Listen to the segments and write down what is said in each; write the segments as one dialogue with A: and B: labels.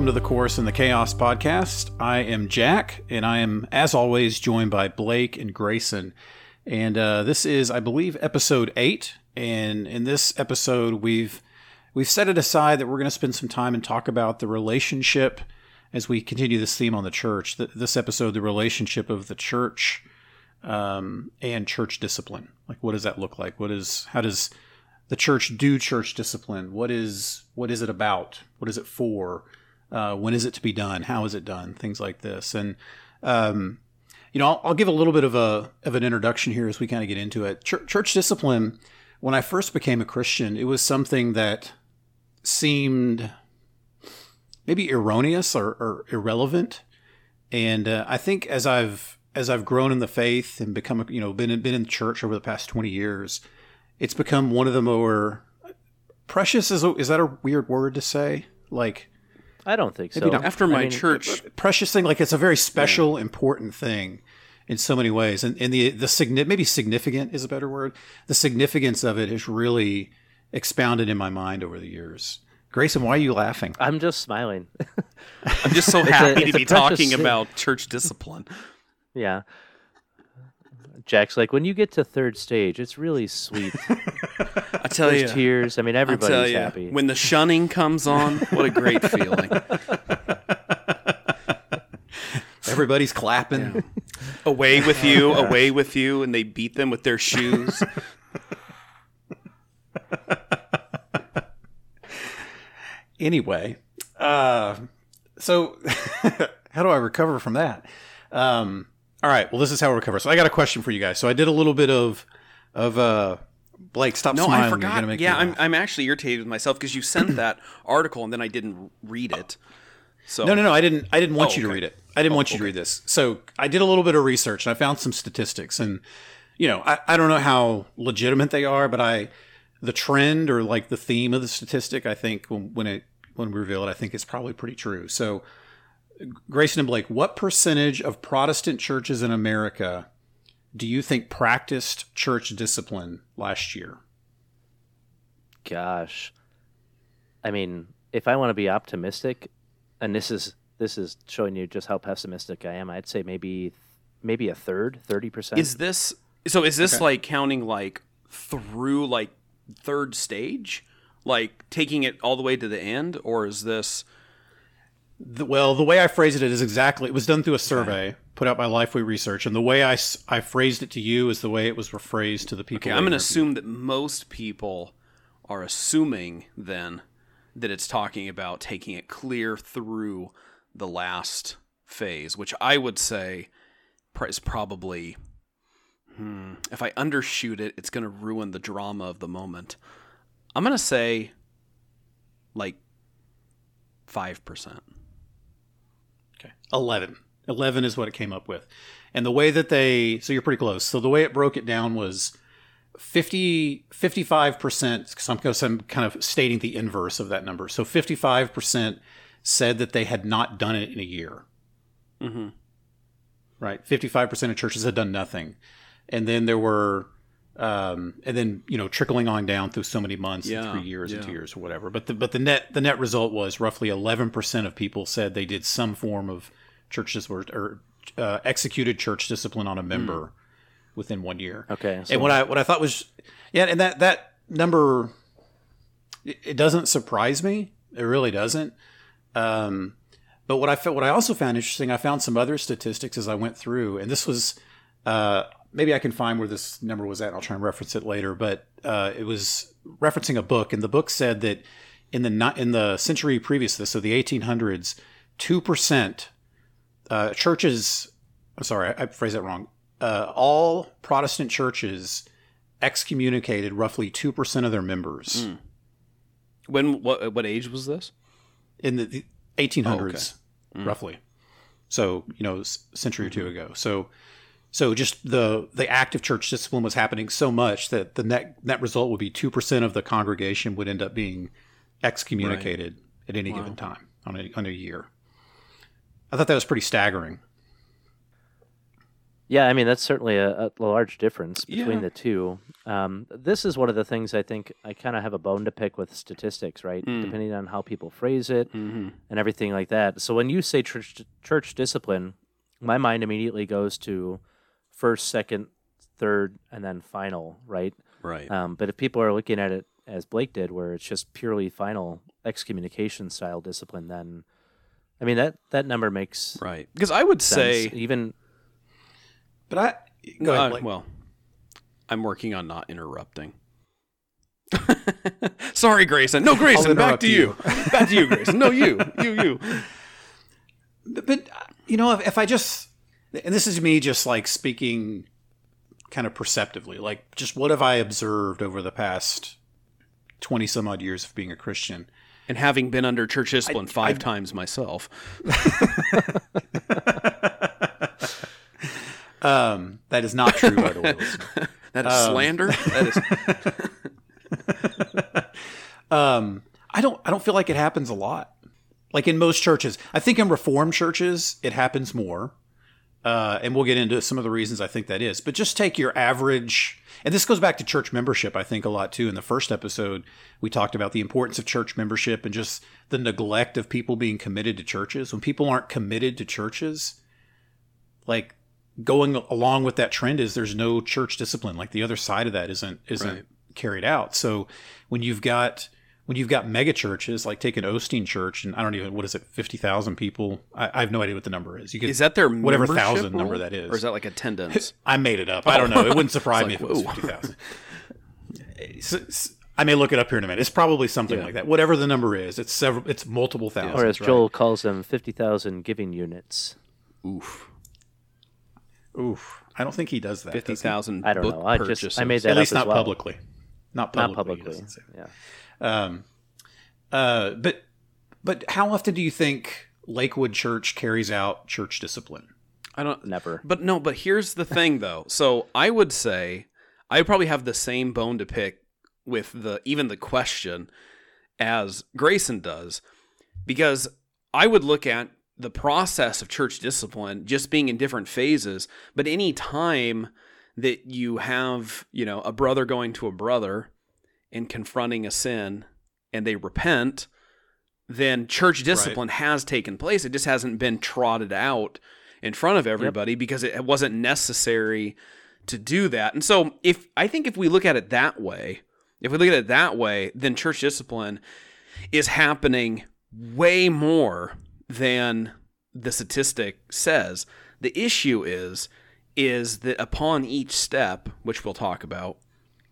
A: welcome to the Chorus in the Chaos podcast. I am Jack, and I am, as always, joined by Blake and Grayson. And uh, this is, I believe, episode eight. And in this episode, we've we've set it aside that we're going to spend some time and talk about the relationship as we continue this theme on the church. This episode, the relationship of the church um, and church discipline. Like, what does that look like? What is how does the church do church discipline? What is what is it about? What is it for? Uh, when is it to be done? How is it done? Things like this, and um, you know, I'll, I'll, give a little bit of a of an introduction here as we kind of get into it. Church, church discipline. When I first became a Christian, it was something that seemed maybe erroneous or, or irrelevant, and uh, I think as I've as I've grown in the faith and become you know been been in church over the past twenty years it's become one of the more precious is is that a weird word to say like
B: i don't think so.
C: after my I mean, church
A: precious thing like it's a very special yeah. important thing in so many ways. And, and the the maybe significant is a better word. The significance of it has really expounded in my mind over the years. Grayson why are you laughing?
B: I'm just smiling.
C: I'm just so happy a, to be talking thing. about church discipline.
B: Yeah Jack's like, when you get to third stage, it's really sweet.
C: I tell you,
B: tears. I mean, everybody's happy.
C: When the shunning comes on, what a great feeling.
A: Everybody's clapping. Yeah.
C: Away with you, away with you, and they beat them with their shoes.
A: anyway, uh, so how do I recover from that? Um, all right. Well, this is how we recover. So I got a question for you guys. So I did a little bit of of uh Blake, stop
C: no,
A: smiling.
C: I forgot. yeah, I'm, I'm actually irritated with myself because you sent that article and then I didn't read it. So
A: no, no, no. I didn't. I didn't want oh, you to read it. I didn't oh, want you okay. to read this. So I did a little bit of research and I found some statistics. And you know, I, I don't know how legitimate they are, but I the trend or like the theme of the statistic, I think when, when it when we reveal it, I think it's probably pretty true. So Grayson and Blake, what percentage of Protestant churches in America do you think practiced church discipline last year?
B: Gosh. I mean, if I want to be optimistic, and this is this is showing you just how pessimistic I am, I'd say maybe maybe a third, 30%.
C: Is this so is this okay. like counting like through like third stage? Like taking it all the way to the end or is this
A: the, well, the way I phrased it is exactly. It was done through a survey put out by Lifeway Research, and the way I, I phrased it to you is the way it was rephrased to the people.
C: Okay, I'm going to assume that most people are assuming then that it's talking about taking it clear through the last phase, which I would say is probably. Hmm, if I undershoot it, it's going to ruin the drama of the moment. I'm going to say like 5%.
A: 11. 11 is what it came up with. And the way that they, so you're pretty close. So the way it broke it down was 50, 55%, because I'm kind of stating the inverse of that number. So 55% said that they had not done it in a year.
C: Mm-hmm.
A: Right. 55% of churches had done nothing. And then there were, um, and then you know trickling on down through so many months, yeah, and three years, yeah. and two years, or whatever. But the but the net the net result was roughly eleven percent of people said they did some form of church discipline or uh, executed church discipline on a member mm. within one year.
B: Okay.
A: So and what I what I thought was yeah, and that that number it, it doesn't surprise me. It really doesn't. Um, but what I felt, what I also found interesting, I found some other statistics as I went through, and this was uh, maybe I can find where this number was at. I'll try and reference it later. But uh, it was referencing a book, and the book said that in the in the century previous to this, so the 1800s, two percent uh, churches, I'm sorry, I, I phrased that wrong. Uh, all Protestant churches excommunicated roughly 2% of their members. Mm.
C: When, what, what age was this?
A: In the, the 1800s, oh, okay. mm. roughly. So, you know, century or two mm-hmm. ago. So, so just the the active church discipline was happening so much that the net net result would be two percent of the congregation would end up being excommunicated right. at any wow. given time on a, on a year. I thought that was pretty staggering.
B: Yeah, I mean that's certainly a, a large difference between
C: Yeah.
B: the two. Um, this is one of the things I think I kind of have a bone to pick with statistics, right?
C: Mm.
B: Depending on how people phrase it
C: Mm-hmm.
B: and everything like that. So when you say church church discipline, my mind immediately goes to first, second, third, and then final, right?
C: Right.
B: Um, but if people are looking at it as Blake did, where it's just purely final excommunication style discipline, then I mean that that number makes
C: right. Because I would
B: sense.
C: say
B: even
A: But I go ahead, Blake.
C: well, I'm working on not interrupting. Sorry, Grayson. No, Grayson. Back to you. back to you, Grayson. No, you. You. You.
A: But, but, uh, you know, if, if I just, and this is me just like speaking kind of perceptively, like just what have I observed over the past 20 some odd years of being a Christian?
C: And having been under church discipline
A: I-
C: five
A: I-
C: times myself,
A: Um, that is not true, by the way.
C: that is
A: Um,
C: slander. That is
A: Um, I don't, I don't feel like it happens a lot. Like in most churches, I think in Reformed churches it happens more. Uh, and we'll get into some of the reasons I think that is. But just take your average, and this goes back to church membership, I think, a lot too. In the first episode, we talked about the importance of church membership and just the neglect of people being committed to churches. When people aren't committed to churches, like going along with that trend is there's no church discipline. Like the other side of that isn't isn't
C: Right.
A: carried out. So when you've got when you've got mega churches like take an Osteen church and I don't even what is it fifty thousand people I, I have no idea what the number is. You could
C: is that their
A: whatever thousand
C: rule?
A: number that is.
C: or is that like attendance?
A: I made it up. I oh. don't know. It wouldn't surprise
C: It's
A: me if it was
C: whoa.
A: fifty thousand. I may look it up here in a minute. It's probably something
C: Yeah.
A: like that. Whatever the number is, it's several. It's multiple thousands.
B: or as
A: right?
B: Joel calls them, fifty thousand giving units.
C: Oof,
A: Oof. I don't think he does that.
C: fifty
A: does he?
C: thousand.
B: I don't know. I just- I made that
A: At least
B: as
A: not
B: well.
A: publicly. Not publicly.
B: Not publicly.
A: doesn't say that.
B: Yeah.
A: Um, uh, but but how often do you think Lakewood Church carries out church discipline?
C: I don't.
B: Never.
C: But no, but here's the thing though. So I would say I probably have the same bone to pick with the even the question as Grayson does because I would look at the process of church discipline just being in different phases, but any time that you have, you know, a brother going to a brother and confronting a sin and they repent, then church discipline has taken place. It just hasn't been trotted out in front of everybody because it wasn't necessary to do that. And so if I think if we look at it that way, if we look at it that way, then church discipline is happening way more than the statistic says. The issue is is that upon each step, which we'll talk about,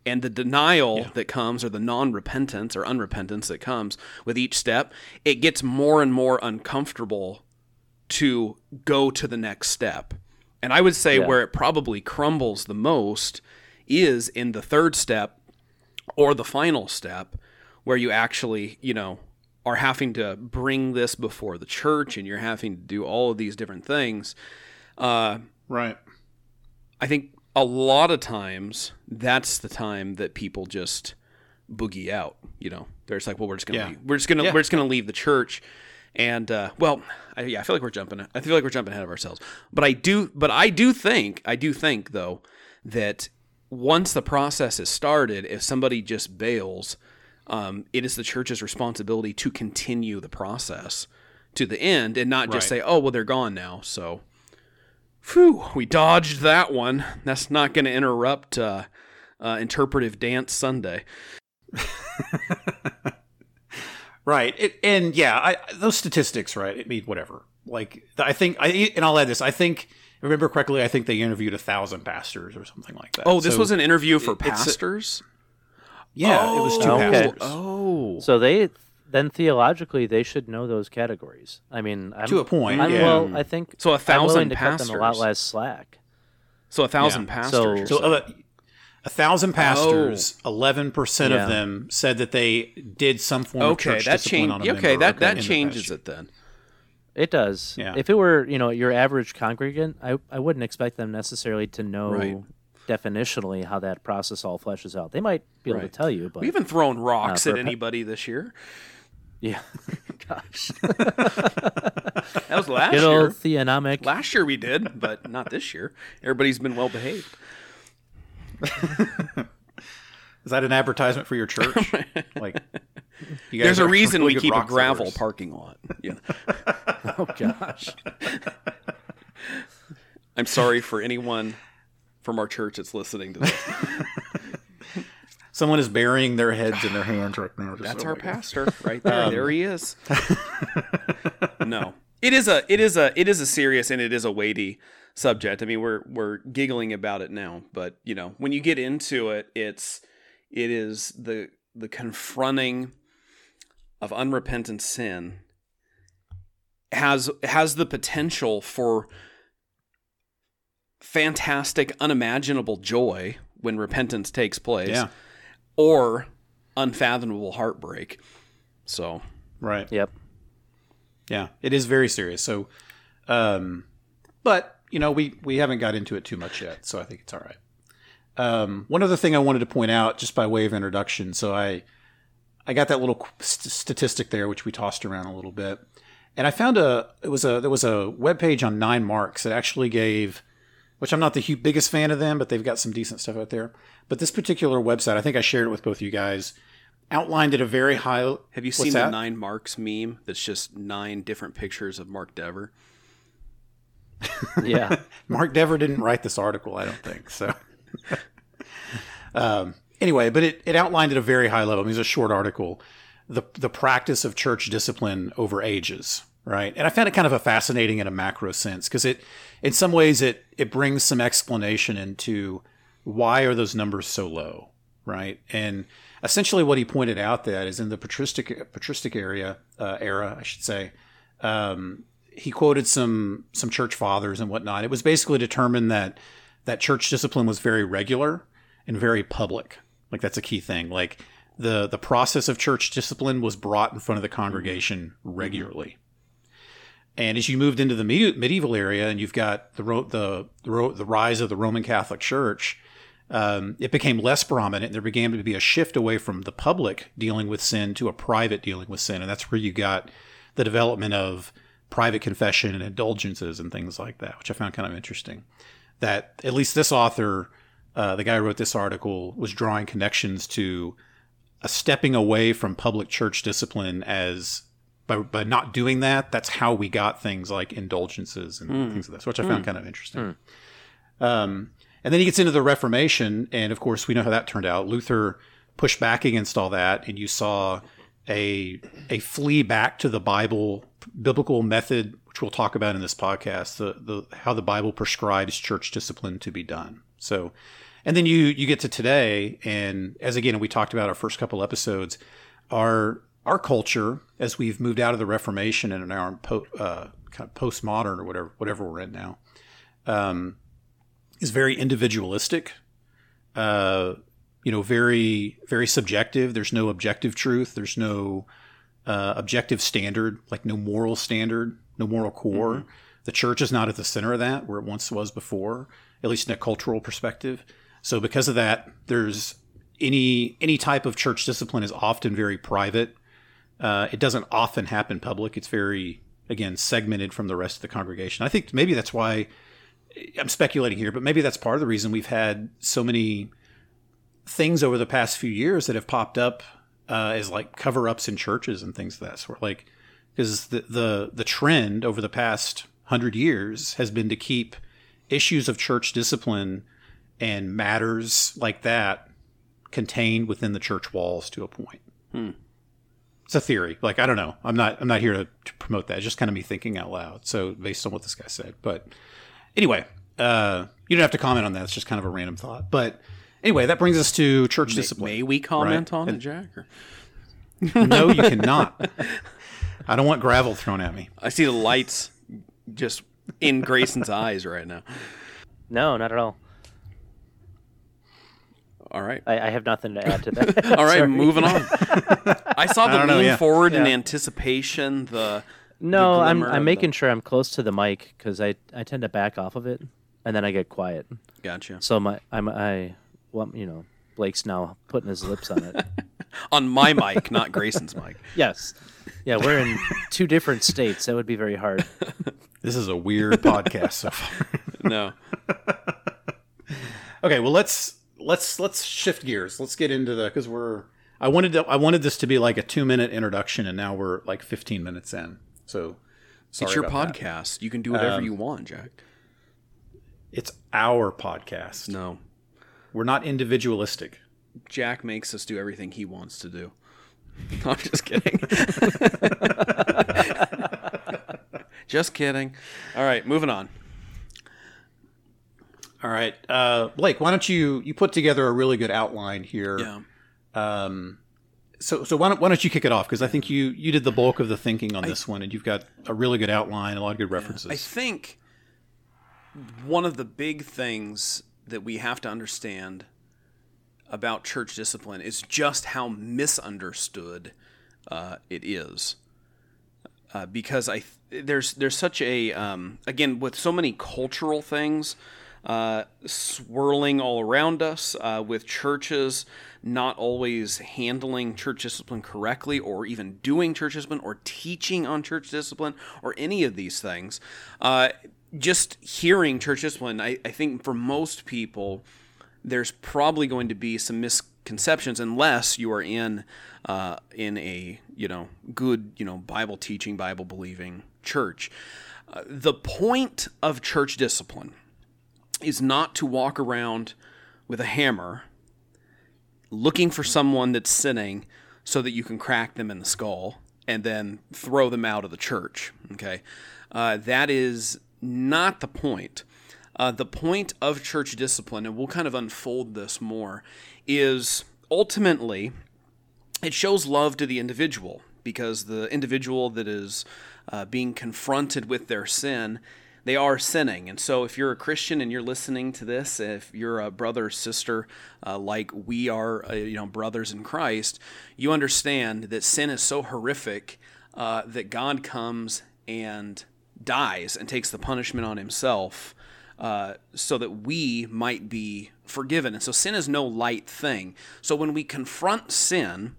C: and the denial that comes or the non-repentance or unrepentance that comes with each step, it gets more and more uncomfortable to go to the next step. And I would say
B: Yeah.
C: where it probably crumbles the most is in the third step or the final step where you actually, you know, are having to bring this before the church and you're having to do all of these different things. Uh,
A: Right.
C: I think a lot of times that's the time that people just boogie out. You know, they're just like, well, we're just gonna
A: Yeah.
C: leave. we're just gonna
A: Yeah.
C: we're just gonna leave the church. And uh, well, I, yeah, I feel like we're jumping. I feel like we're jumping ahead of ourselves. But I do, but I do think, I do think though that once the process is started, if somebody just bails, um, it is the church's responsibility to continue the process to the end and not just
A: Right.
C: say, oh, well, they're gone now. So, Phew, we dodged that one. That's not going to interrupt uh, uh, interpretive dance Sunday.
A: Right. It, and yeah, I, those statistics, right? I mean, whatever. Like, I think, I and I'll add this. I think, if I remember correctly, I think they interviewed a thousand pastors or something like that.
C: Oh, this
A: So,
C: was an interview for
A: it's a-
C: pastors.
A: yeah, it was two
B: okay.
A: pastors.
C: Oh,
B: So they then theologically they should know those categories. I mean, I'm,
A: To a point,
B: I'm,
A: yeah.
B: Well, I think
C: So a
B: I'm
C: thousand
B: willing to cut them a lot
C: pastors.
B: less slack.
C: so a thousand
A: Yeah.
C: pastors.
B: So-
C: you're
A: So
C: saying.
A: uh, a thousand pastors, eleven percent
B: Yeah.
A: of them said that they did some form of
C: okay,
A: church
C: that
A: discipline on
C: changes.
A: a
C: Okay,
A: member
C: that that
A: the
C: changes it then.
B: It does.
A: Yeah.
B: If it were, you know, your average congregant, I, I wouldn't expect them necessarily to know
C: Right.
B: definitionally how that process all fleshes out. They might be able
C: Right.
B: to tell you, but
C: We haven't thrown rocks
B: Uh,
C: at
B: for a pa-
C: anybody this year.
B: Yeah, gosh,
C: That was last
B: Good
C: year.
B: old theonomic.
C: Last year we did, but not this year. Everybody's been well behaved.
A: Is that an advertisement for your church? like, you guys
C: There's a reason we keep a gravel
A: throwers.
C: parking lot. Yeah.
B: Oh gosh.
C: I'm sorry for anyone from our church that's listening to this.
A: Someone is burying their heads in their hands right now. Just
C: That's
A: oh
C: our
A: God.
C: pastor right there. Um, there he is. no. It is a it is a it is a serious and it is a weighty subject. I mean, we're we're giggling about it now, but you know, when you get into it, it's it is the the confronting of unrepentant sin has has the potential for fantastic unimaginable joy when repentance takes place
A: Yeah.
C: Or unfathomable heartbreak. So,
A: Right.
B: Yep.
A: Yeah, it is very serious. So, um, but you know, we we haven't got into it too much yet, so I think it's all right. Um, one other thing I wanted to point out, just by way of introduction, so I I got that little st- statistic there, which we tossed around a little bit, and I found a it was a there was a web page on Nine Marks that actually gave, which I'm not the hu- biggest fan of them, but they've got some decent stuff out there. But this particular website, I think I shared it with both of you guys, outlined at a very high.
C: have you
A: What's
C: seen the
A: that?
C: nine marks meme that's just nine different pictures of Mark Dever?
B: Yeah.
A: Mark Dever didn't write this article, I don't think. So, um, anyway, but it, it outlined at a very high level. I mean, it's a short article. The the practice of church discipline over ages, right? And I found it kind of a fascinating in a macro sense because it, in some ways, it it brings some explanation into why are those numbers so low, right? And essentially, what he pointed out that is in the patristic patristic area uh, era, I should say. Um, he quoted some some church fathers and whatnot. It was basically determined that that church discipline was very regular and very public. Like that's a key thing. Like the the process of church discipline was brought in front of the congregation regularly. And as you moved into the medieval area, and you've got the the the, the rise of the Roman Catholic Church, um, it became less prominent. There began to be a shift away from the public dealing with sin to a private dealing with sin, and that's where you got the development of private confession and indulgences and things like that, which I found kind of interesting. That at least this author, uh, the guy who wrote this article, was drawing connections to a stepping away from public church discipline as by, by not doing that, that's how we got things like indulgences and things like this, which I found kind of interesting. Um, and then he gets into the Reformation, and of course, we know how that turned out. Luther pushed back against all that, and you saw a a flee back to the Bible, biblical method, which we'll talk about in this podcast, the the how the Bible prescribes church discipline to be done. So, and then you you get to today, and as again we talked about our first couple episodes, our our culture as we've moved out of the Reformation and now in po- uh, kind of postmodern or whatever whatever we're in now, um, is very individualistic. Uh, you know, very very subjective. There's no objective truth. There's no uh, objective standard, like no moral standard, no moral core. The church is not at the center of that, where it once was before, at least in a cultural perspective. So, because of that, there's any any type of church discipline is often very private. Uh, it doesn't often happen public. It's very again segmented from the rest of the congregation. I think maybe that's why I'm speculating here, but maybe that's part of the reason we've had so many things over the past few years that have popped up uh, as like cover ups in churches and things of that sort. Like, because the, the the trend over the past hundred years has been to keep issues of church discipline and matters like that contained within the church walls to a point. It's a theory. Like I don't know. I'm not. I'm not here to, to promote that. It's just kind of me thinking out loud. So based on what this guy said, but anyway, uh, you don't have to comment on that. It's just kind of a random thought. But anyway, that brings us to church discipline.
C: May we comment
A: Right.
C: on it, Jack? Or-
A: no, you cannot. I don't want gravel thrown at me.
C: I see the lights just in Grayson's eyes right now.
B: No, not at all.
C: All right.
B: I, I have nothing to add to that.
C: All right, moving on. I saw the
A: don't know,
C: lean
A: yeah.
C: forward in anticipation. The
B: No, I'm I'm making
C: the-
B: sure I'm close to the mic because I, I tend to back off of it and then I get quiet.
C: gotcha.
B: So my I'm I well you know Blake's now putting his lips on it.
C: on my mic, not Grayson's mic.
B: Yes. Yeah, we're in two different states. That would be very hard.
A: This is a weird podcast so far.
C: No.
A: Okay, well let's let's let's shift gears. Let's get into the because we're I wanted to I wanted this to be like a two minute introduction, and now we're like fifteen minutes in. So sorry
C: It's your
A: about that.
C: podcast. You can do whatever
A: Um,
C: you want, Jack.
A: It's our podcast.
C: No.
A: We're not individualistic.
C: Jack makes us do everything he wants to do. I'm just kidding. just kidding. All right, moving on.
A: All right, uh, Blake, why don't you you put together a really good outline here?
C: Yeah.
A: Um, so so why don't, why don't you kick it off because I think you you did the bulk of the thinking on this one, and you've got a really good outline, a lot of good references.
C: I think one of the big things that we have to understand about church discipline is just how misunderstood uh, it is. Uh, because I there's there's such a um, again with so many cultural things uh, swirling all around us, uh, with churches not always handling church discipline correctly, or even doing church discipline, or teaching on church discipline, or any of these things. Uh, just hearing church discipline, I, I think for most people, there's probably going to be some misconceptions unless you are in uh, in a you know good you know Bible teaching, Bible believing church. Uh, the point of church discipline is not to walk around with a hammer looking for someone that's sinning so that you can crack them in the skull and then throw them out of the church. Okay, uh, that is not the point. Uh, the point of church discipline, and we'll kind of unfold this more, is ultimately it shows love to the individual because the individual that is uh, being confronted with their sin they are sinning and so if you're a christian and you're listening to this if you're a brother or sister uh, like we are uh, you know brothers in christ you understand that sin is so horrific uh, that god comes and dies and takes the punishment on himself uh, so that we might be forgiven. And so sin is no light thing. So when we confront sin,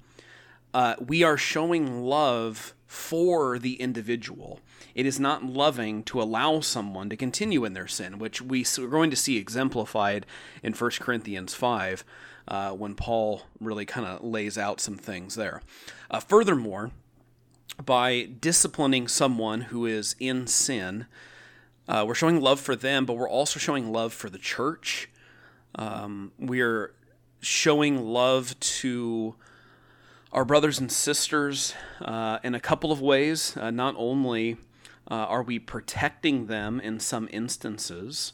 C: uh, we are showing love for the individual. It is not loving to allow someone to continue in their sin, which we, are going to see exemplified in 1 Corinthians 5 uh, when Paul really kind of lays out some things there. Uh, furthermore, by disciplining someone who is in sin, uh, we're showing love for them, but we're also showing love for the church. Um, we're showing love to our brothers and sisters uh, in a couple of ways. Uh, not only uh, are we protecting them in some instances,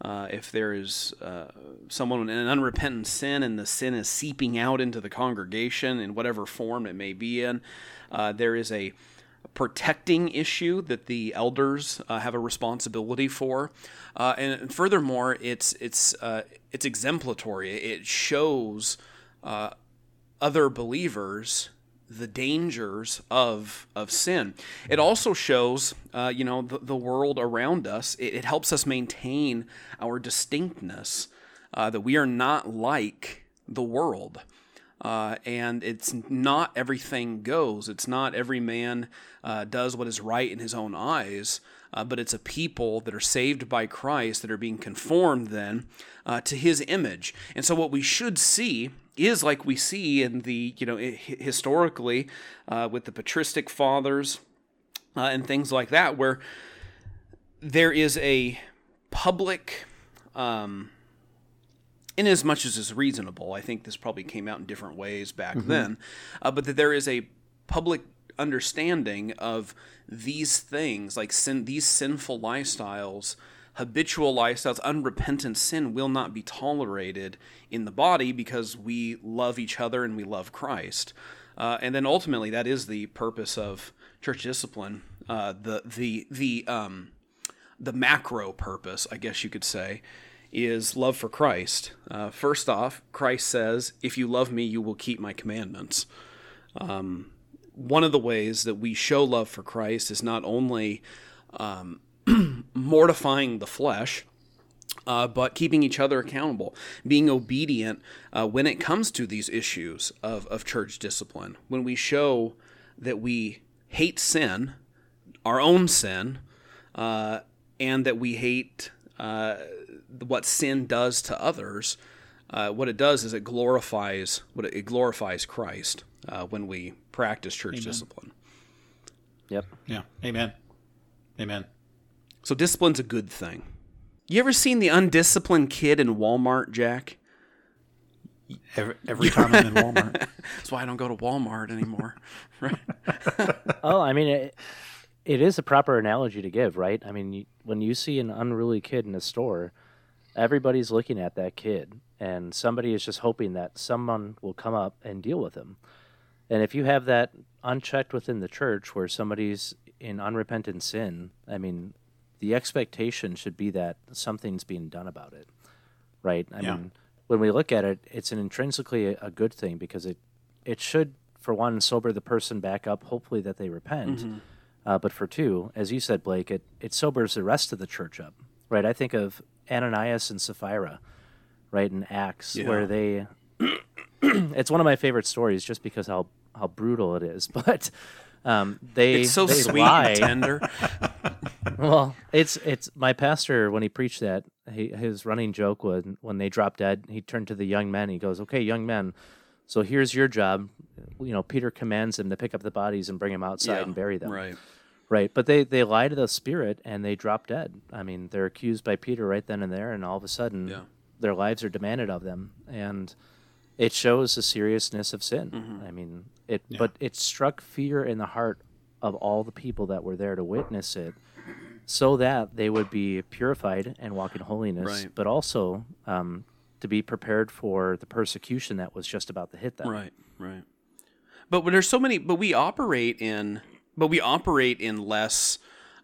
C: uh, if there is uh, someone in an unrepentant sin and the sin is seeping out into the congregation in whatever form it may be in, uh, there is a protecting issue that the elders uh, have a responsibility for, uh, and furthermore, it's it's it's exemplatory. It shows other believers the dangers of of sin. It also shows, uh, you know, the, the world around us. It, it helps us maintain our distinctness. Uh, that we are not like the world. Uh, and it's not everything goes. It's not every man uh, does what is right in his own eyes, uh, but it's a people that are saved by Christ that are being conformed then uh, to His image. And so, what we should see is like we see in the you know historically uh, with the patristic fathers uh, and things like that, where there is a public. Um, in as much as is reasonable, I think this probably came out in different ways back then, uh, but that there is a public understanding of these things, like sin, these sinful lifestyles, habitual lifestyles, unrepentant sin will not be tolerated in the body because we love each other and we love Christ. Uh, and then ultimately, that is the purpose of church discipline. Uh, the the the um, the macro purpose, I guess you could say, is love for Christ. Uh, first off, Christ says, If you love me, you will keep my commandments. Um, one of the ways that we show love for Christ is not only um, mortifying the flesh, uh, but keeping each other accountable, being obedient uh, when it comes to these issues of, of church discipline. When we show that we hate sin, our own sin, uh, and that we hate uh, what sin does to others, uh, what it does is it glorifies what it, it glorifies Christ uh, when we practice church
A: Amen.
C: discipline.
B: Yep.
A: Yeah. Amen. Amen.
C: So discipline's a good thing. You ever seen the undisciplined kid in Walmart, Jack?
A: Every, every time I'm in Walmart.
C: That's why I don't go to Walmart anymore. right?
B: Oh, I mean, it, it is a proper analogy to give, right? I mean, you, when you see an unruly kid in a store, everybody's looking at that kid, and somebody is just hoping that someone will come up and deal with him. And if you have that unchecked within the church where somebody's in unrepentant sin, I mean, the expectation should be that something's being done about it, right? I
A: Yeah.
B: mean, when we look at it, it's an intrinsically a, a good thing because it it should, for one, sober the person back up, hopefully that they repent. Uh, but for two, as you said, Blake, it, it sobers the rest of the church up, right? I think of Ananias and Sapphira, right, in Acts,
C: Yeah.
B: where they. it's one of my favorite stories just because how, how brutal it is. But um, they,
C: It's so
B: they
C: sweet
B: lie.
C: and tender.
B: Well, it's it's my pastor when he preached that he, his running joke was when they dropped dead, he turned to the young men. He goes, "Okay, young men, so here's your job." You know, Peter commands them to pick up the bodies and bring them outside and bury them.
C: Right.
B: Right, but they they lie to the spirit and they drop dead. I mean, they're accused by Peter right then and there, and all of a sudden,
C: Yeah.
B: their lives are demanded of them, and it shows the seriousness of sin.
C: Mm-hmm.
B: I mean, it but it struck fear in the heart of all the people that were there to witness it, so that they would be purified and walk in holiness,
C: Right.
B: but also um, to be prepared for the persecution that was just about to hit them.
C: Right, right. But when there's so many, but we operate in, but we operate in less,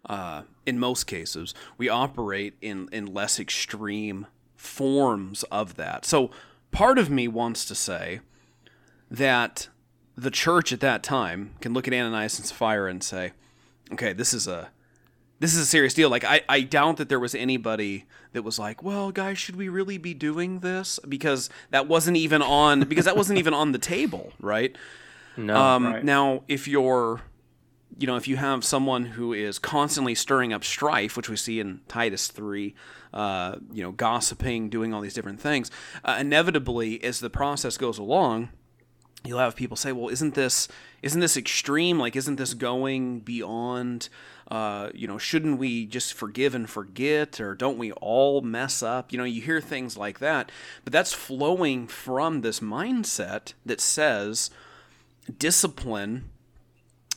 C: uh, in most cases, we operate in in less extreme forms of that. So part of me wants to say that the church at that time can look at Ananias and Sapphira and say, okay, this is a this is a serious deal. Like I, I doubt that there was anybody that was like, well, guys, should we really be doing this? Because that wasn't even on because that wasn't even on the table, right?
B: No,
C: Um,
A: right.
C: Now, if you're, you know, if you have someone who is constantly stirring up strife, which we see in Titus three, uh, you know, gossiping, doing all these different things, uh, inevitably, as the process goes along, you'll have people say, "Well, isn't this isn't this extreme? Like, isn't this going beyond? Uh, you know, shouldn't we just forgive and forget, or don't we all mess up? You know, you hear things like that, but that's flowing from this mindset that says discipline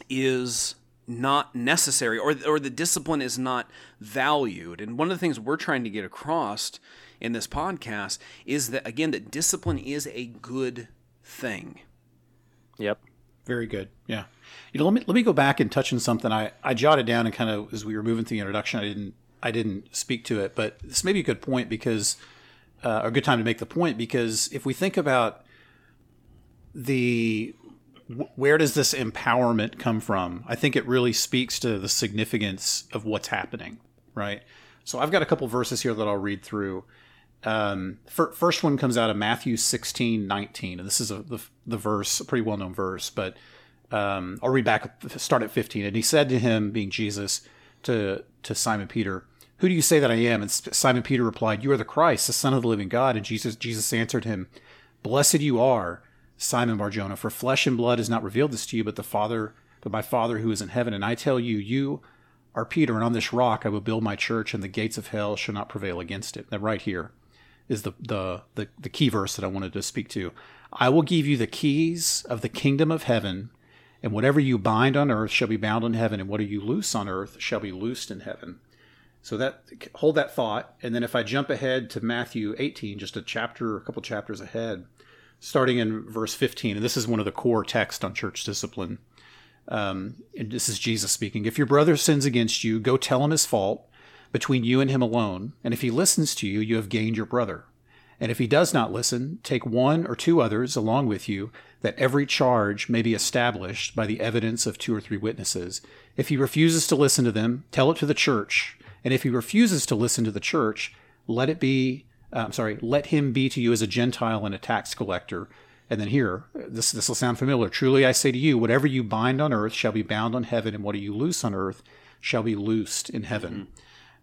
C: is not necessary or or the discipline is not valued and one of the things we're trying to get across in this podcast is that again that discipline is a good thing
B: Yep.
A: Very good. Yeah. You know, let me let me go back and touch on something I, I jotted down and kind of as we were moving through the introduction, I didn't I didn't speak to it, but this may be a good point because uh, a good time to make the point because if we think about the wh- where does this empowerment come from? I think it really speaks to the significance of what's happening, right? So I've got a couple verses here that I'll read through. Um, fir- first one comes out of Matthew 16, 19. And this is a, the, the verse, a pretty well known verse, but um, I'll read back, start at 15. And he said to him, being Jesus, to, to Simon Peter, Who do you say that I am? And Simon Peter replied, You are the Christ, the Son of the living God. And Jesus, Jesus answered him, Blessed you are, Simon Barjona, for flesh and blood has not revealed this to you, but the Father, but my Father who is in heaven. And I tell you, you are Peter, and on this rock I will build my church, and the gates of hell shall not prevail against it. That right here is the, the, the, the key verse that I wanted to speak to. I will give you the keys of the kingdom of heaven, and whatever you bind on earth shall be bound in heaven, and whatever you loose on earth shall be loosed in heaven. So that hold that thought, and then if I jump ahead to Matthew 18, just a chapter, a couple chapters ahead, starting in verse 15, and this is one of the core texts on church discipline. Um, and this is Jesus speaking. If your brother sins against you, go tell him his fault between you and him alone. And if he listens to you, you have gained your brother. And if he does not listen, take one or two others along with you, that every charge may be established by the evidence of two or three witnesses. If he refuses to listen to them, tell it to the church. And if he refuses to listen to the church, let it be. I'm sorry, let him be to you as a Gentile and a tax collector. And then here, this this will sound familiar. Truly I say to you, whatever you bind on earth shall be bound on heaven, and what you loose on earth shall be loosed in heaven. Mm-hmm.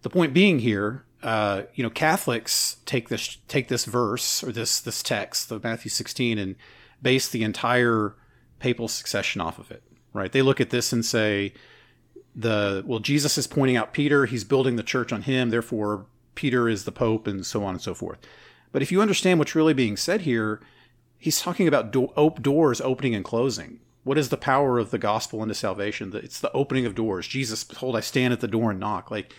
A: The point being here, uh, you know, Catholics take this take this verse or this this text, the Matthew 16, and base the entire papal succession off of it. Right? They look at this and say, the well, Jesus is pointing out Peter. He's building the church on him. Therefore, Peter is the pope, and so on and so forth. But if you understand what's really being said here, he's talking about do- op- doors opening and closing. What is the power of the gospel into salvation? It's the opening of doors. Jesus told, "I stand at the door and knock." Like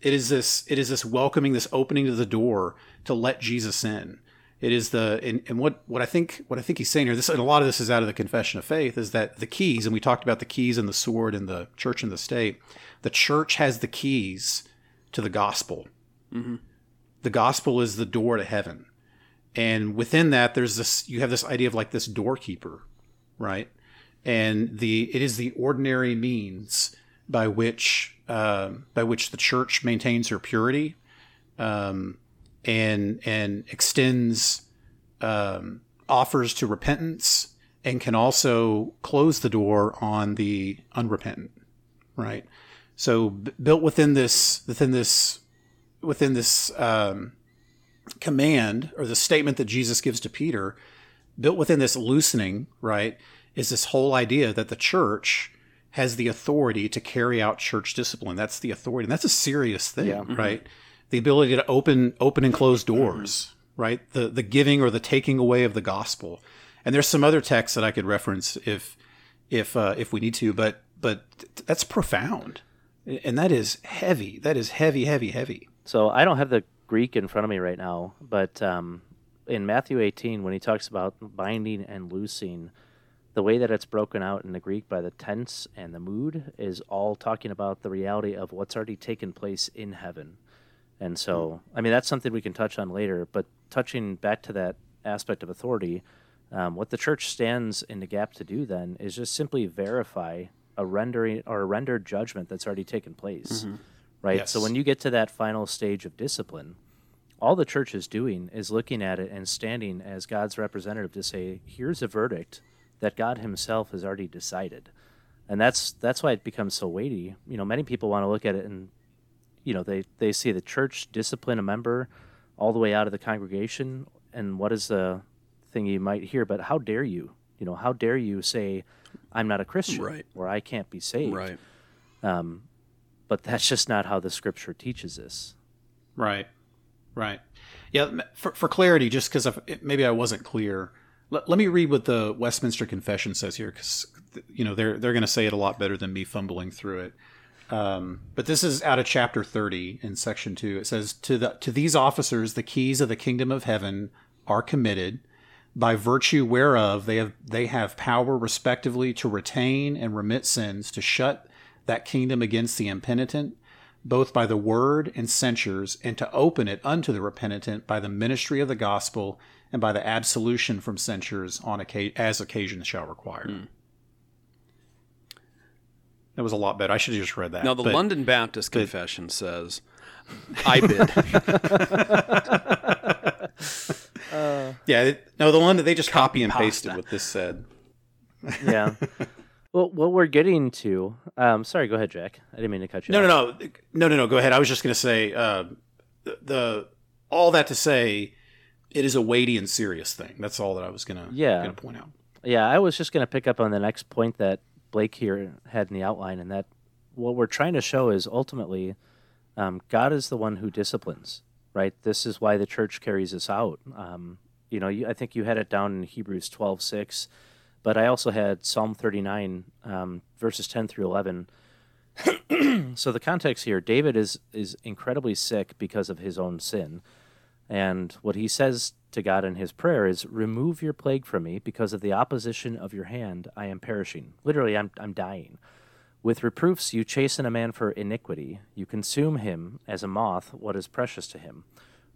A: it is this. It is this welcoming, this opening to the door to let Jesus in. It is the and, and what what I think what I think he's saying here. This and a lot of this is out of the Confession of Faith. Is that the keys? And we talked about the keys and the sword and the church and the state. The church has the keys to the gospel. Mm-hmm. The gospel is the door to heaven and within that there's this you have this idea of like this doorkeeper right and the it is the ordinary means by which uh, by which the church maintains her purity um, and and extends um, offers to repentance and can also close the door on the unrepentant right so b- built within this within this within this um, command or the statement that Jesus gives to Peter, built within this loosening, right, is this whole idea that the church has the authority to carry out church discipline. That's the authority. And that's a serious thing, yeah. right? Mm-hmm. The ability to open open and close doors, mm-hmm. right? The the giving or the taking away of the gospel. And there's some other texts that I could reference if if uh, if we need to, but but that's profound. And that is heavy. That is heavy, heavy, heavy.
B: So I don't have the Greek in front of me right now, but um, in Matthew 18, when he talks about binding and loosing, the way that it's broken out in the Greek by the tense and the mood is all talking about the reality of what's already taken place in heaven. And so, I mean, that's something we can touch on later, but touching back to that aspect of authority, um, what the church stands in the gap to do then is just simply verify a rendering or a rendered judgment that's already taken place. Mm-hmm right? Yes. So when you get to that final stage of discipline, all the church is doing is looking at it and standing as God's representative to say, here's a verdict that God himself has already decided. And that's that's why it becomes so weighty. You know, many people want to look at it and you know, they, they see the church discipline a member all the way out of the congregation and what is the thing you might hear, but how dare you? You know, how dare you say I'm not a Christian
C: right.
B: or I can't be saved?
C: Right.
B: Um, but that's just not how the scripture teaches us.
A: Right. Right. Yeah. For, for clarity, just because maybe I wasn't clear, let, let me read what the Westminster Confession says here, because you know they're they're going to say it a lot better than me fumbling through it. Um, but this is out of chapter 30 in section 2. It says to the to these officers the keys of the kingdom of heaven are committed by virtue whereof they have they have power respectively to retain and remit sins to shut that kingdom against the impenitent, both by the word and censures, and to open it unto the repentant by the ministry of the gospel and by the absolution from censures on occasion, as occasion shall require. Mm. That was a lot better. I should have just read that.
C: Now, the but, London Baptist but, Confession says, I bid.
A: uh, yeah, no, the London, they just copy and pasted what this said.
B: yeah. Well, what we're getting to. Um, sorry, go ahead, Jack. I didn't mean to cut you.
A: No, off. no, no, no, no, no. Go ahead. I was just going to say uh, the, the, all that to say, it is a weighty and serious thing. That's all that I was going to
B: yeah
A: going to point out.
B: Yeah, I was just going to pick up on the next point that Blake here had in the outline, and that what we're trying to show is ultimately um, God is the one who disciplines. Right. This is why the church carries us out. Um, you know, you, I think you had it down in Hebrews twelve six. 6 but I also had Psalm 39, um, verses 10 through 11. so the context here, David is is incredibly sick because of his own sin, and what he says to God in his prayer is, "Remove your plague from me, because of the opposition of your hand, I am perishing. Literally, I'm I'm dying. With reproofs you chasten a man for iniquity; you consume him as a moth what is precious to him.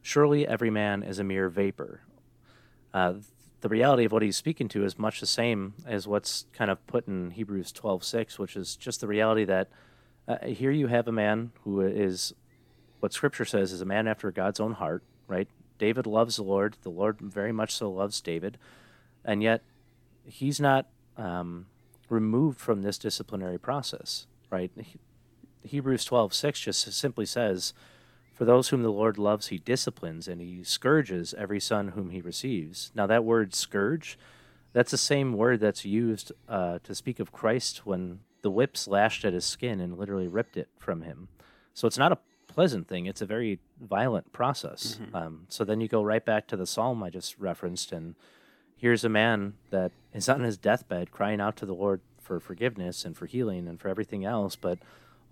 B: Surely every man is a mere vapor." Uh, the reality of what he's speaking to is much the same as what's kind of put in Hebrews 12:6, which is just the reality that uh, here you have a man who is what Scripture says is a man after God's own heart, right? David loves the Lord. The Lord very much so loves David, and yet he's not um, removed from this disciplinary process, right? He, Hebrews twelve six just simply says, "For those whom the Lord loves, He disciplines, and He scourges every son whom He receives." Now, that word "scourge," that's the same word that's used uh, to speak of Christ when the whips lashed at his skin and literally ripped it from him. So it's not a pleasant thing; it's a very violent process.
C: Mm-hmm.
B: Um, so then you go right back to the psalm I just referenced, and here's a man that is on his deathbed crying out to the Lord for forgiveness and for healing and for everything else, but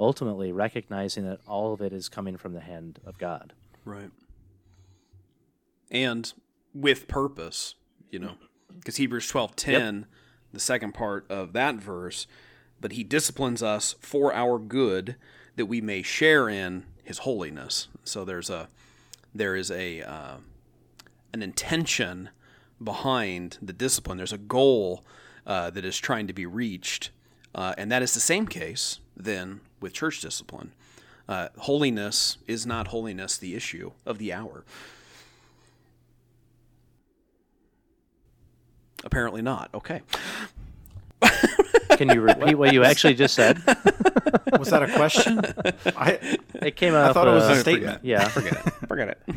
B: ultimately recognizing that all of it is coming from the hand of God.
C: Right. And with purpose, you know, because Hebrews twelve ten, the second part of that verse, but he disciplines us for our good, that we may share in his holiness. So there's a there is a uh, an intention behind the discipline. There's a goal uh, that is trying to be reached, uh, and that is the same case then with church discipline. Uh, holiness is not holiness the issue of the hour. Apparently not. Okay.
B: Can you repeat what you actually just said?
A: Was that a question? I
B: It came out.
A: I
B: out.
A: thought it was
B: uh,
A: a statement.
B: Yeah.
C: Forget it. Forget it.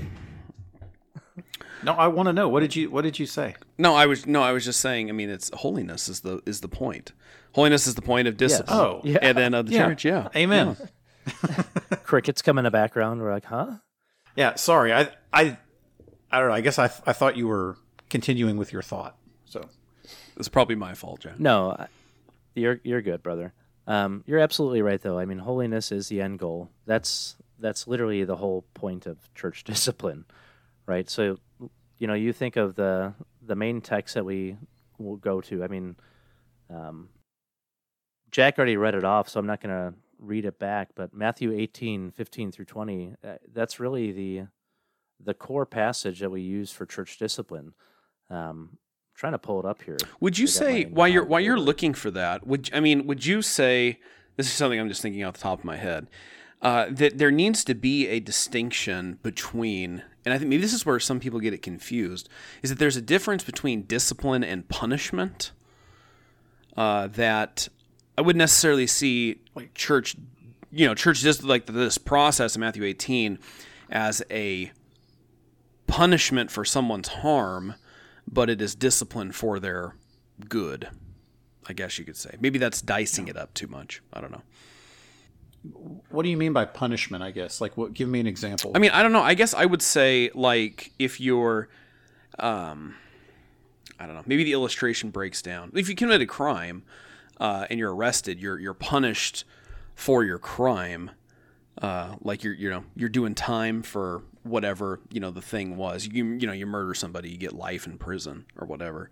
A: No, I want to know what did you what did you say?
C: No, I was no, I was just saying. I mean, it's holiness is the is the point. Holiness is the point of discipline.
A: Oh,
B: yeah.
C: and then of the
A: Yeah.
C: church. Yeah.
A: Amen.
B: Crickets come in the background. We're like, huh?
A: Yeah, sorry. I I I don't know. I guess I I thought you were continuing with your thought. So
C: It's probably my fault, John.
B: No, I- you're you're good, brother. Um, you're absolutely right, though. I mean, holiness is the end goal. That's that's literally the whole point of church discipline, right? So, you know, you think of the the main text that we will go to. I mean, um, Jack already read it off, so I'm not going to read it back. But Matthew 18, 15 through 20, uh, that's really the the core passage that we use for church discipline. Um, trying to pull it up here.
C: Would you say while you're while you're looking for that? Would I mean? Would you say this is something I'm just thinking off the top of my head uh, that there needs to be a distinction between, and I think maybe this is where some people get it confused, is that there's a difference between discipline and punishment. Uh, that I wouldn't necessarily see like church, you know, church just like this process in Matthew 18 as a punishment for someone's harm, but it is discipline for their good. I guess you could say. Maybe that's dicing it up too much. I don't know.
A: what do you mean by punishment? I guess like what? Give me an example.
C: I mean, I don't know. I guess I would say like if you're, um, I don't know. Maybe the illustration breaks down. If you commit a crime, uh, and you're arrested, you're you're punished for your crime. Uh, like you're you know you're doing time for whatever you know the thing was. You you know you murder somebody, you get life in prison or whatever.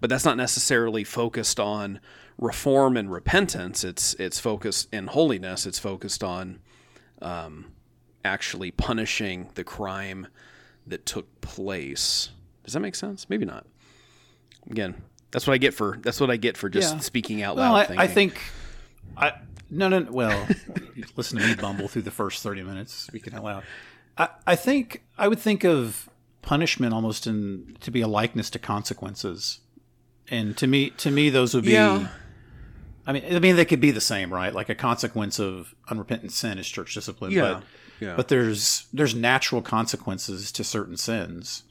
C: But that's not necessarily focused on reform and repentance. It's it's focused in holiness. It's focused on um, actually punishing the crime that took place. Does that make sense? Maybe not. Again, that's what I get for that's what I get for just
A: Yeah.
C: speaking out
A: well,
C: loud.
A: I. I think I no no well listen to me bumble through the first thirty minutes speaking out loud. I, I think I would think of punishment almost in to be a likeness to consequences, and to me to me those would be.
C: Yeah.
A: I mean, I mean, they could be the same, right? Like a consequence of unrepentant sin is church discipline.
C: Yeah,
A: But,
C: yeah.
A: but there's there's natural consequences to certain sins.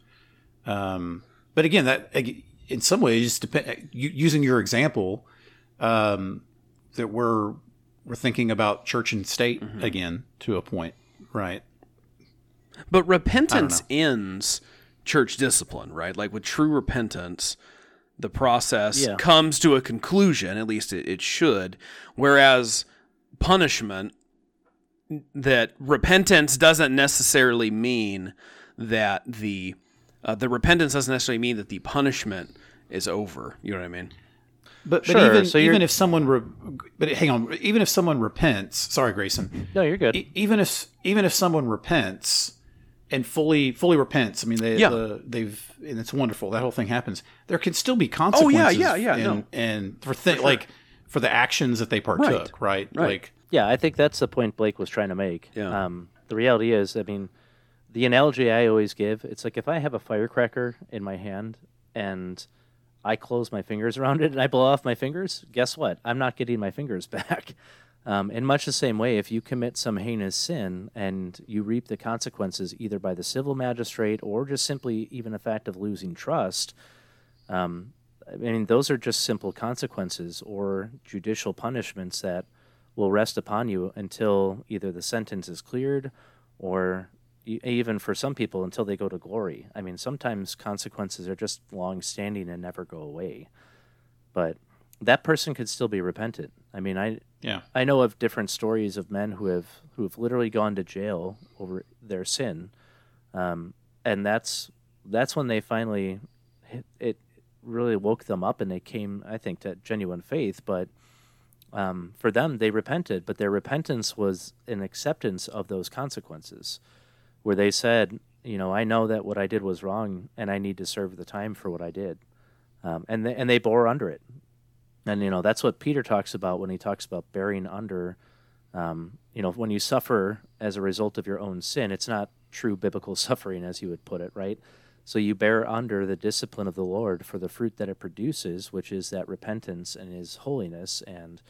A: Um, but again, that in some ways, depend, using your example, um, that we're we're thinking about church and state
C: Mm-hmm.
A: again to a point, right?
C: But repentance ends church discipline, right? Like with true repentance, the process
B: Yeah.
C: comes to a conclusion, at least it, it should. Whereas punishment, that repentance doesn't necessarily mean that the uh, the repentance doesn't necessarily mean that the punishment is over. You know what I mean?
A: But,
B: Sure,
A: but even
B: so
A: even if someone re- but hang on, even if someone repents, sorry, Grayson,
B: No, you're good.
A: e- even if even if someone repents and fully fully repents, I mean they
C: Yeah.
A: the, they've and it's wonderful that whole thing happens. There can still be consequences.
C: Oh, yeah, yeah, yeah
A: and,
C: no.
A: and for thi- like for the actions that they partook, right?
C: Right.
A: Like
B: Yeah, I think that's the point Blake was trying to make.
C: Yeah.
B: Um, the the reality is, I mean, the analogy I always give, it's like if I have a firecracker in my hand and I close my fingers around it and I blow off my fingers, guess what? I'm not getting my fingers back. Um, in much the same way, if you commit some heinous sin and you reap the consequences either by the civil magistrate or just simply even a fact of losing trust, um, I mean, those are just simple consequences or judicial punishments that will rest upon you until either the sentence is cleared or even for some people until they go to glory. I mean, sometimes consequences are just long standing and never go away. But that person could still be repentant. I mean, I
A: yeah.
B: I know of different stories of men who have who have literally gone to jail over their sin, um, and that's that's when they finally it, it really woke them up and they came, I think, to genuine faith. But um, for them, they repented, but their repentance was an acceptance of those consequences, where they said, you know, I know that what I did was wrong, and I need to serve the time for what I did, um, and they, and they bore under it, and you know that's what Peter talks about when he talks about bearing under. Um, you know, when you suffer as a result of your own sin, it's not true biblical suffering, as you would put it, right? So you bear under the discipline of the Lord for the fruit that it produces, which is that repentance and His holiness. And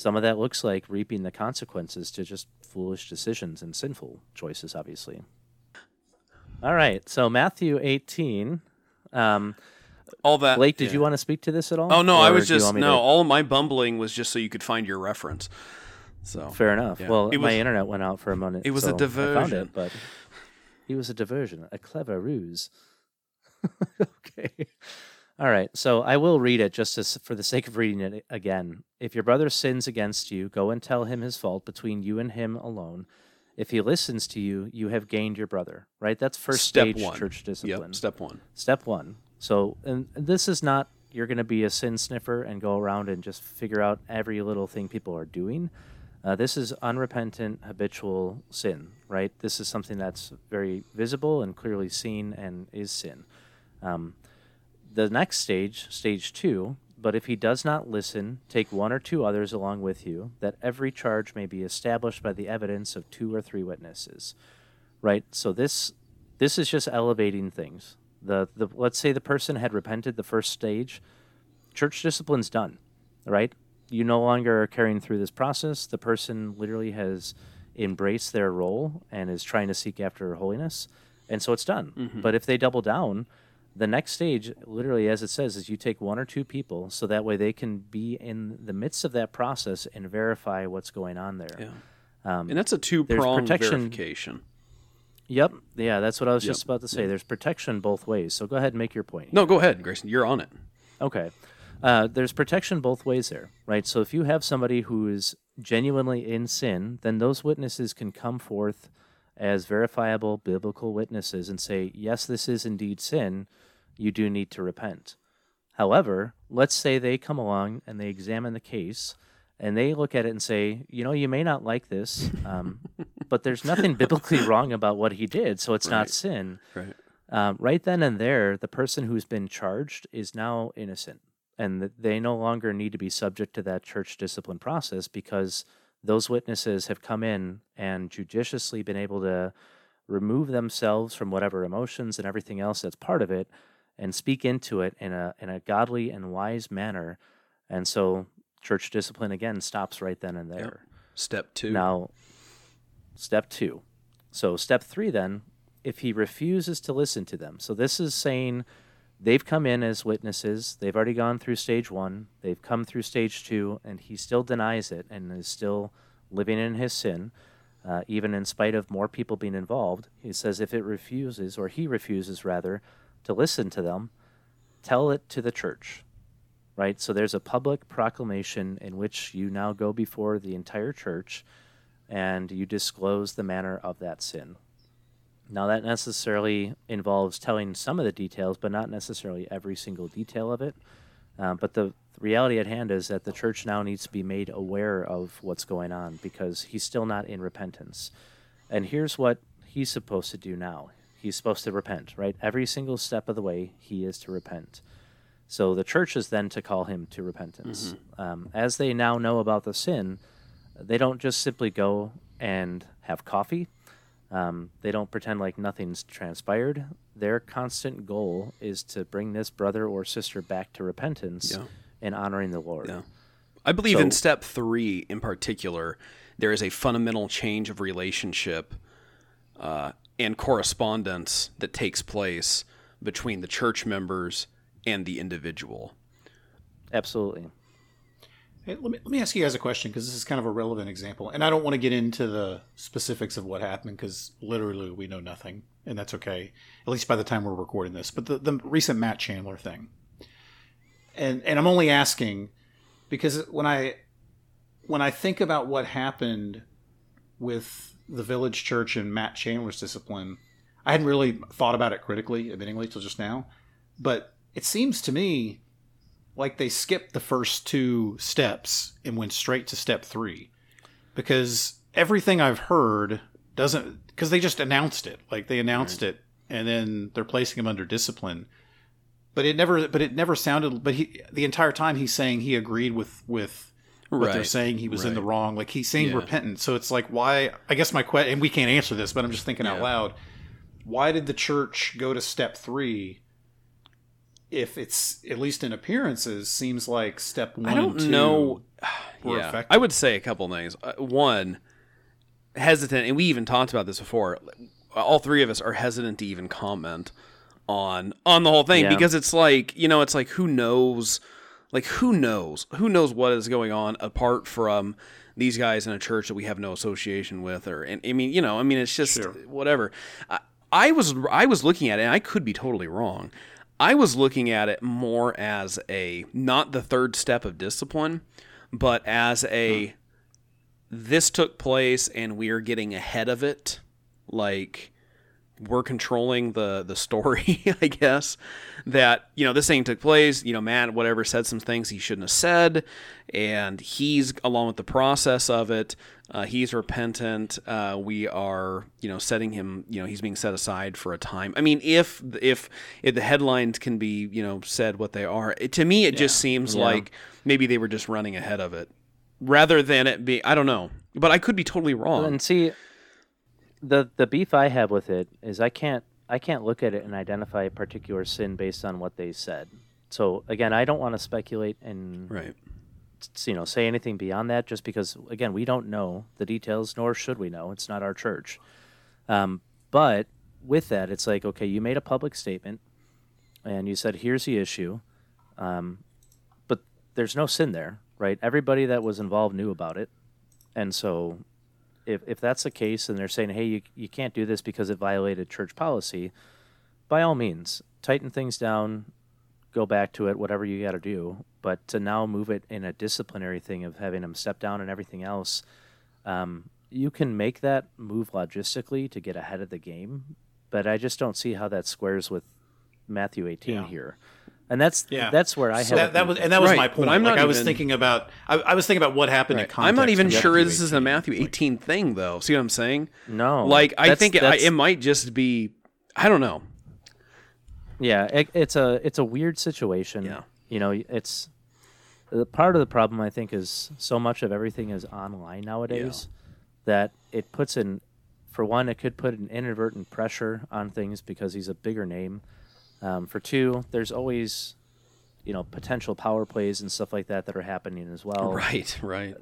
B: some of that looks like reaping the consequences to just foolish decisions and sinful choices, obviously. All right. So Matthew 18. Um,
C: all that.
B: Blake, did
C: yeah.
B: you want to speak to this at all?
C: Oh no, I was just no.
B: to-
C: All of my bumbling was just so you could find your reference. So
B: Fair enough.
C: Yeah.
B: Well,
C: It
B: my internet went out for a minute.
C: it was a
B: so I found
C: diversion.
B: it, but he was a diversion, a clever ruse. okay. All right. So I will read it just as, for the sake of reading it again. If your brother sins against you, go and tell him his fault between you and him alone. If he listens to you, you have gained your brother. Right? That's first
C: Step
B: stage
C: one.
B: church discipline.
C: Yep. Step one.
B: Step one. So, and and this is not you're going to be a sin sniffer and go around and just figure out every little thing people are doing. Uh, this is unrepentant, habitual sin, right? This is something that's very visible and clearly seen and is sin. Um, the next stage, stage two, but if he does not listen, take one or two others along with you, that every charge may be established by the evidence of two or three witnesses. Right? So this this is just elevating things. The the let's say the person had repented the first stage, church discipline's done. Right? You no longer are carrying through this process. The person literally has embraced their role and is trying to seek after holiness. And so it's done. Mm-hmm. But if they double down, the next stage, literally as it says, is you take one or two people so that way they can be in the midst of that process and verify what's going on there.
C: Yeah.
B: Um,
C: And that's a two pronged
B: protection-
C: verification.
B: yep. Yeah, that's what I was
C: Yep.
B: just about to say. There's protection both ways. So go ahead and make your point.
C: No, go ahead, Grayson. You're on it.
B: Okay. Uh, there's protection both ways there, right? So if you have somebody who is genuinely in sin, then those witnesses can come forth as verifiable biblical witnesses and say, yes, this is indeed sin. You do need to repent. However, let's say they come along and they examine the case and they look at it and say, you know, you may not like this, um, but there's nothing biblically wrong about what he did, so it's
C: Right.
B: not sin.
C: Right.
B: Um, right then and there, the person who's been charged is now innocent, and they no longer need to be subject to that church discipline process because those witnesses have come in and judiciously been able to remove themselves from whatever emotions and everything else that's part of it and speak into it in a in a godly and wise manner. And so church discipline again stops right then and there.
C: Step two.
B: Now, step two. So, step three, then, if he refuses to listen to them. So, this is saying they've come in as witnesses, they've already gone through stage one, they've come through stage two, and he still denies it and is still living in his sin, uh, even in spite of more people being involved. He says if it refuses, or he refuses rather, to listen to them, tell it to the church right? So there's a public proclamation in which you now go before the entire church and you disclose the manner of that sin. Now, that necessarily involves telling some of the details, but not necessarily every single detail of it. Um, but the reality at hand is that the church now needs to be made aware of what's going on because he's still not in repentance. And here's what he's supposed to do now he's supposed to repent, right? Every single step of the way, he is to repent. So the church is then to call him to repentance. Um, as they now know about the sin, they don't just simply go and have coffee. Um, they don't pretend like nothing's transpired. Their constant goal is to bring this brother or sister back to repentance
C: Yeah.
B: and honoring the Lord.
C: Yeah. I believe in step three in particular, there is a fundamental change of relationship uh, and correspondence that takes place between the church members and the individual.
B: Absolutely.
A: Hey, let me let me ask you guys a question because this is kind of a relevant example, and I don't want to get into the specifics of what happened because literally we know nothing, and that's okay. At least by the time we're recording this. But the the recent Matt Chandler thing, and and I'm only asking because when I when I think about what happened with the Village Church and Matt Chandler's discipline, I hadn't really thought about it critically, admittingly, till just now. But it seems to me like they skipped the first two steps and went straight to step three. Because everything I've heard doesn't because they just announced it. Like they announced it and then they're placing him under discipline. But it never but it never sounded but he the entire time he's saying he agreed with with what they're saying he was in the wrong. Like he's saying
C: Yeah.
A: repentant so it's like why i guess my question and we can't answer this but i'm just thinking out loud. Why did the church go to step three if it's at least in appearances seems like step one
C: I don't know. yeah,
A: effective.
C: I would say a couple things. Uh, one, hesitant, and we even talked about this before. All three of us are hesitant to even comment on on the whole thing
B: Yeah.
C: because it's like you know, it's like who knows, like who knows, who knows what is going on apart from these guys in a church that we have no association with, or and I mean, you know, I mean, it's just
A: Sure.
C: whatever. I, I was I was looking at it, and I could be totally wrong. I was looking at it more as a not the third step of discipline, but as a hmm. this took place and we are getting ahead of it, like we're controlling the the story, I guess. That you know this thing took place. You know, Matt, whatever, said some things he shouldn't have said, and he's along with the process of it. Uh, he's repentant. Uh, we are, you know, setting him. You know, he's being set aside for a time. I mean, if if if the headlines can be, you know, said what they are, it, to me, it just seems
B: Yeah.
C: like maybe they were just running ahead of it, rather than it be. I don't know, but I could be totally wrong.
B: And see, the the beef I have with it is I can't I can't look at it and identify a particular sin based on what they said. So again, I don't want to speculate and
C: right.
B: you know say anything beyond that, just because again we don't know the details, nor should we know. It's not our church. Um, but with that, it's like okay, you made a public statement, and you said here's the issue, um, but there's no sin there, right? Everybody that was involved knew about it, and so if if that's the case, and they're saying hey you you can't do this because it violated church policy, by all means tighten things down, go back to it, whatever you got to do. But to now move it in a disciplinary thing of having them step down and everything else, um, you can make that move logistically to get ahead of the game. But I just don't see how that squares with Matthew 18
A: Yeah.
B: here. And that's
A: Yeah,
B: that's where I
A: So
B: have
A: that, that was and that was
C: Right,
A: my
C: but
A: point.
C: I'm
A: like
C: not
A: I was thinking about I, I was thinking about what happened in context.
C: I'm not even sure
A: Matthew
C: this is a Matthew 18 thing, though. See what I'm saying?
B: no
C: Like, I think it, I, it might just be. I don't know.
B: Yeah, it, it's a it's a weird situation.
C: Yeah.
B: you know, it's the part of the problem. I think is so much of everything is online nowadays that it puts in, for one, it could put an inadvertent pressure on things because he's a bigger name. Um, for two, there's always, you know, potential power plays and stuff like that that are happening as well.
C: Right, right.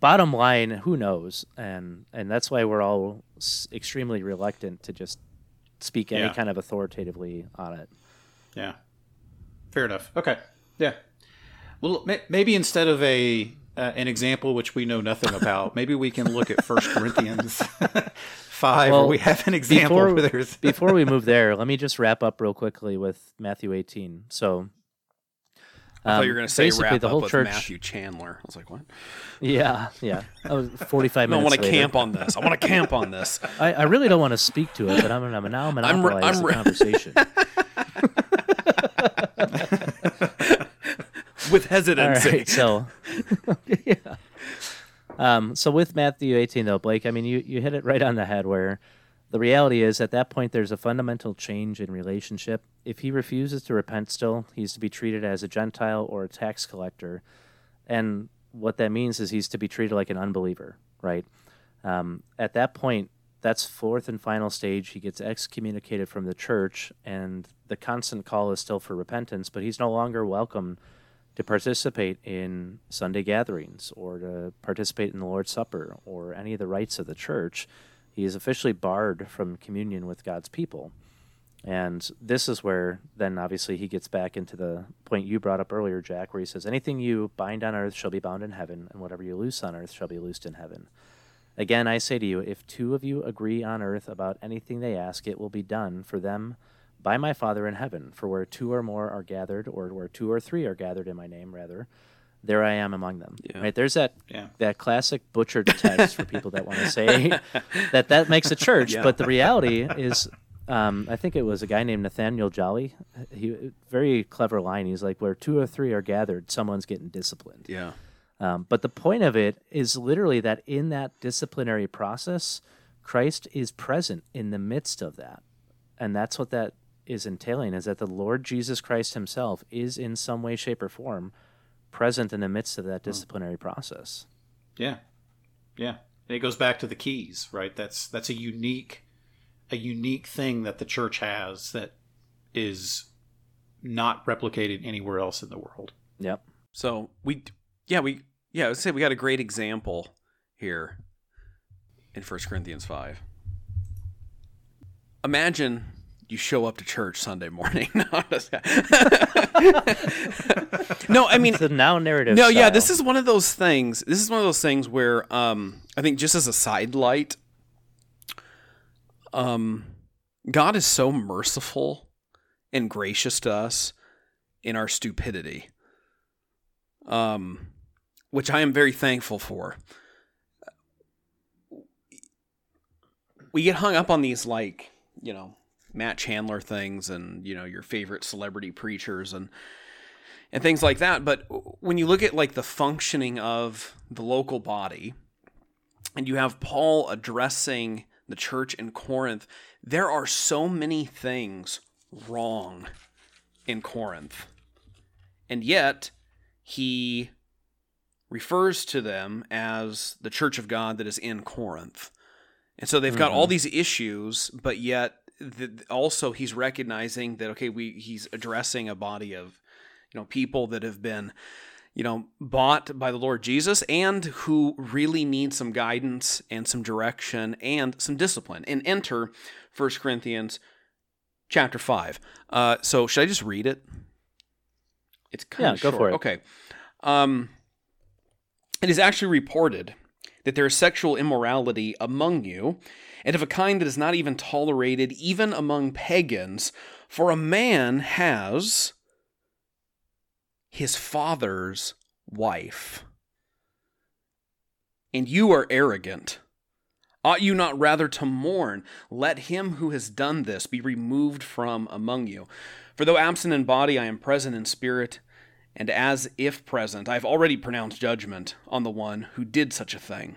B: Bottom line, who knows? And and that's why we're all s- extremely reluctant to just speak any
A: Yeah.
B: kind of authoritatively on it.
A: Yeah. Fair enough. Okay. Yeah. Well, may- maybe instead of a uh, an example which we know nothing about, maybe we can look at First Corinthians five, where
B: Well,
A: we have an example
B: before,
A: where there's
B: before we move there, let me just wrap up real quickly with Matthew 18. So,
C: I thought
B: um,
C: you were going to say
B: basically
C: wrap
B: the
C: up
B: whole
C: with
B: church.
C: Matthew Chandler. I was like, what?
B: Yeah, yeah. I was 45
C: I
B: minutes.
C: want to camp on this. I want to camp on this.
B: I, I really don't want to speak to it, but I'm gonna now monopolize
C: I'm
B: the
C: re-
B: conversation.
C: With hesitancy.
B: right, so yeah. Um, so with Matthew 18 though, Blake, I mean you you hit it right on the head where the reality is at that point there's a fundamental change in relationship. If he refuses to repent still, he's to be treated as a Gentile or a tax collector. And what that means is he's to be treated like an unbeliever, right? Um, at that point, that's fourth and final stage. He gets excommunicated from the church, and the constant call is still for repentance, but he's no longer welcome to participate in Sunday gatherings or to participate in the Lord's Supper or any of the rites of the church. He is officially barred from communion with God's people. And this is where then obviously he gets back into the point you brought up earlier, Jack, where he says, Anything you bind on earth shall be bound in heaven, and whatever you loose on earth shall be loosed in heaven. Again, I say to you, if two of you agree on earth about anything they ask, it will be done for them by my Father in heaven. For where two or more are gathered, or where two or three are gathered in my name, rather, there I am among them.
C: Yeah.
B: Right? There's that
A: Yeah.
B: that classic butchered text for people that want to say that that makes a church,
C: Yeah.
B: but the reality is. Um, I think it was a guy named Nathaniel Jolly. He very clever line. He's like, "Where two or three are gathered, someone's getting disciplined."
C: Yeah.
B: Um, but the point of it is literally that in that disciplinary process, Christ is present in the midst of that. And that's what that is entailing is that the Lord Jesus Christ himself is in some way, shape, or form present in the midst of that hmm. disciplinary process.
A: Yeah, yeah. And it goes back to the keys, right? That's that's a unique, a unique thing that the church has that is not replicated anywhere else in the world.
B: Yep.
C: So we, yeah, we, yeah, I would say we got a great example here in 1 Corinthians 5. Imagine you show up to church Sunday morning. no, I'm just- no, I mean,
B: It's the now narrative.
C: no, yeah, this is one of those things. This is one of those things where um, I think just as a side light, um, God is so merciful and gracious to us in our stupidity, um, which I am very thankful for. We get hung up on these like you know Matt Chandler things and you know your favorite celebrity preachers and and things like that. But when you look at like the functioning of the local body, and you have Paul addressing the church in Corinth, there are so many things wrong in Corinth. And yet, he refers to them as the church of God that is in Corinth. And so they've got all mm-hmm. these issues, but yet the, also he's recognizing that okay, we he's addressing a body of you know people that have been you know bought by the Lord Jesus and who really need some guidance and some direction and some discipline. And enter 1 Corinthians chapter 5. Uh, so should I just read it? It's kind
B: Yeah,
C: of
B: go
C: short.
B: for it.
C: Okay. Um, it is actually reported that there is sexual immorality among you, and of a kind that is not even tolerated even among pagans, for a man has his father's wife. And you are arrogant. Ought you not rather to mourn? Let him who has done this be removed from among you. For though absent in body, I am present in spirit, and as if present, I have already pronounced judgment on the one who did such a thing.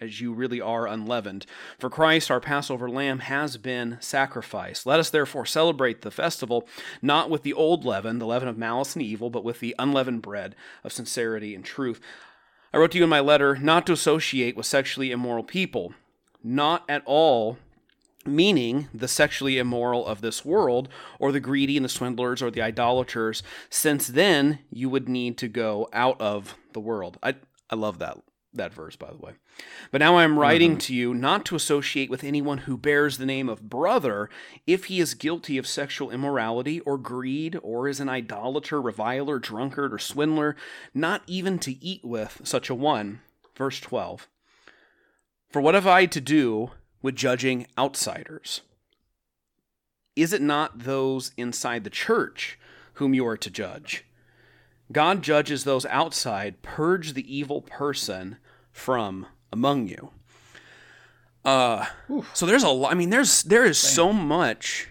C: as you really are unleavened. For Christ, our Passover lamb, has been sacrificed. Let us therefore celebrate the festival, not with the old leaven, the leaven of malice and evil, but with the unleavened bread of sincerity and truth. I wrote to you in my letter not to associate with sexually immoral people, not at all meaning the sexually immoral of this world, or the greedy and the swindlers or the idolaters, since then you would need to go out of the world. I, I love that that verse by the way. But now I am writing mm-hmm. to you not to associate with anyone who bears the name of brother if he is guilty of sexual immorality or greed or is an idolater, reviler, drunkard, or swindler, not even to eat with such a one. Verse 12. For what have I to do with judging outsiders? Is it not those inside the church whom you are to judge? God judges those outside, purge the evil person from among you. Uh, so there's a lot. I mean, there's there is so much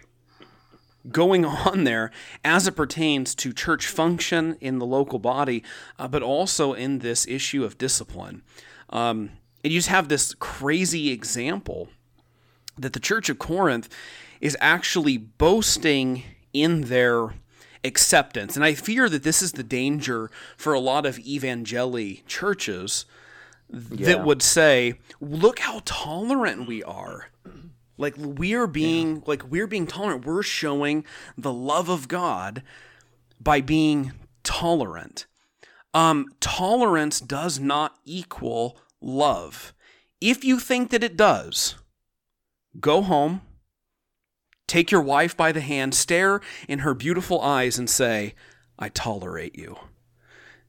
C: going on there as it pertains to church function in the local body, uh, but also in this issue of discipline. Um, and you just have this crazy example that the church of Corinth is actually boasting in their acceptance. And I fear that this is the danger for a lot of evangeli churches
B: Yeah.
C: that would say, "Look how tolerant we are." Like we're being like we're being tolerant. We're showing the love of God by being tolerant. Um, tolerance does not equal love. If you think that it does, go home, take your wife by the hand, stare in her beautiful eyes, and say, I tolerate you.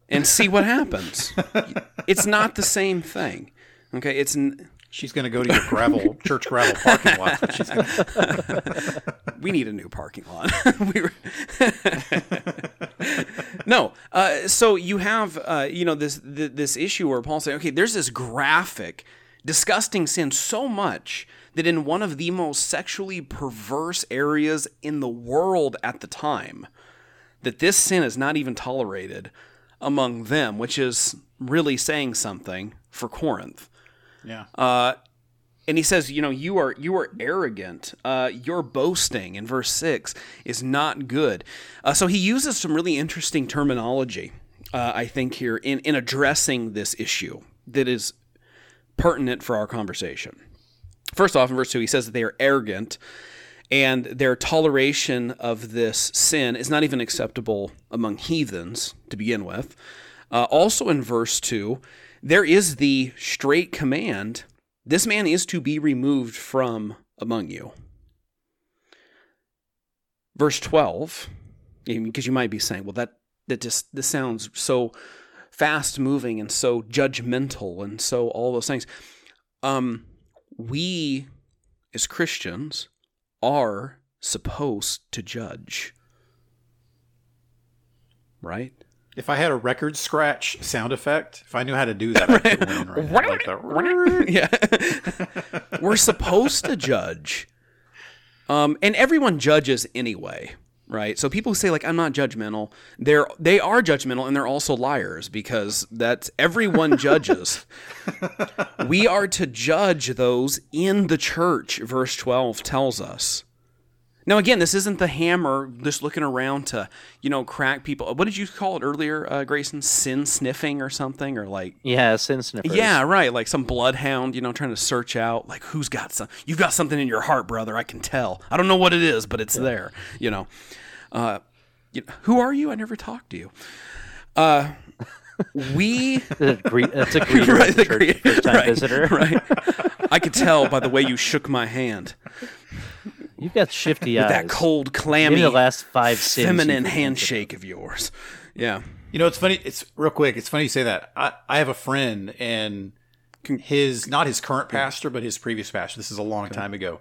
C: And see what happens. it's not the same thing. Okay, it's n-
A: She's going to go to your gravel church gravel parking lot. She's gonna,
C: we need a new parking lot. we were no, uh, so you have uh, you know this this issue where Paul's saying, okay, there's this graphic, disgusting sin so much that in one of the most sexually perverse areas in the world at the time, that this sin is not even tolerated among them, which is really saying something for Corinth.
A: yeah.
C: Uh, and he says, you know, you are you are arrogant. Uh, your boasting in verse six is not good. Uh, so he uses some really interesting terminology, uh, I think, here in in addressing this issue that is pertinent for our conversation. First off, in verse two, he says that they are arrogant, and their toleration of this sin is not even acceptable among heathens to begin with. Uh, also, in verse two, there is the straight command this man is to be removed from among you. Verse 12, because you might be saying, well, that, that just this sounds so fast moving and so judgmental and so all those things. Um, we as Christians are supposed to judge. Right?
A: If I had a record scratch sound effect, if I knew how to do that, I could win right. Like the-
C: yeah. We're supposed to judge. Um, and everyone judges anyway, right? So people say like I'm not judgmental, they're they are judgmental and they're also liars because that's everyone judges. we are to judge those in the church, verse 12 tells us. Now again, this isn't the hammer just looking around to, you know, crack people. What did you call it earlier, uh, Grayson? Sin sniffing or something or like
B: Yeah, sin sniffers.
C: yeah, right. Like some bloodhound, you know, trying to search out like who's got some. You've got something in your heart, brother. I can tell. I don't know what it is, but it's there. You know. Uh, you who are you? I never talked to you. Uh, we
B: That's a gre- that's a greeter
C: right,
B: at the
C: the
B: church,
C: gre-
B: first time
C: right,
B: visitor.
C: right. I could tell by the way you shook my hand.
B: You've got shifty eyes.
C: That cold,
B: Maybe
C: clammy,
B: the last five sins
C: feminine handshake of yours. Yeah.
A: You know, it's funny. It's real quick. It's funny you say that. I, I have a friend, and his not his current pastor, but his previous pastor. This is a long time ago.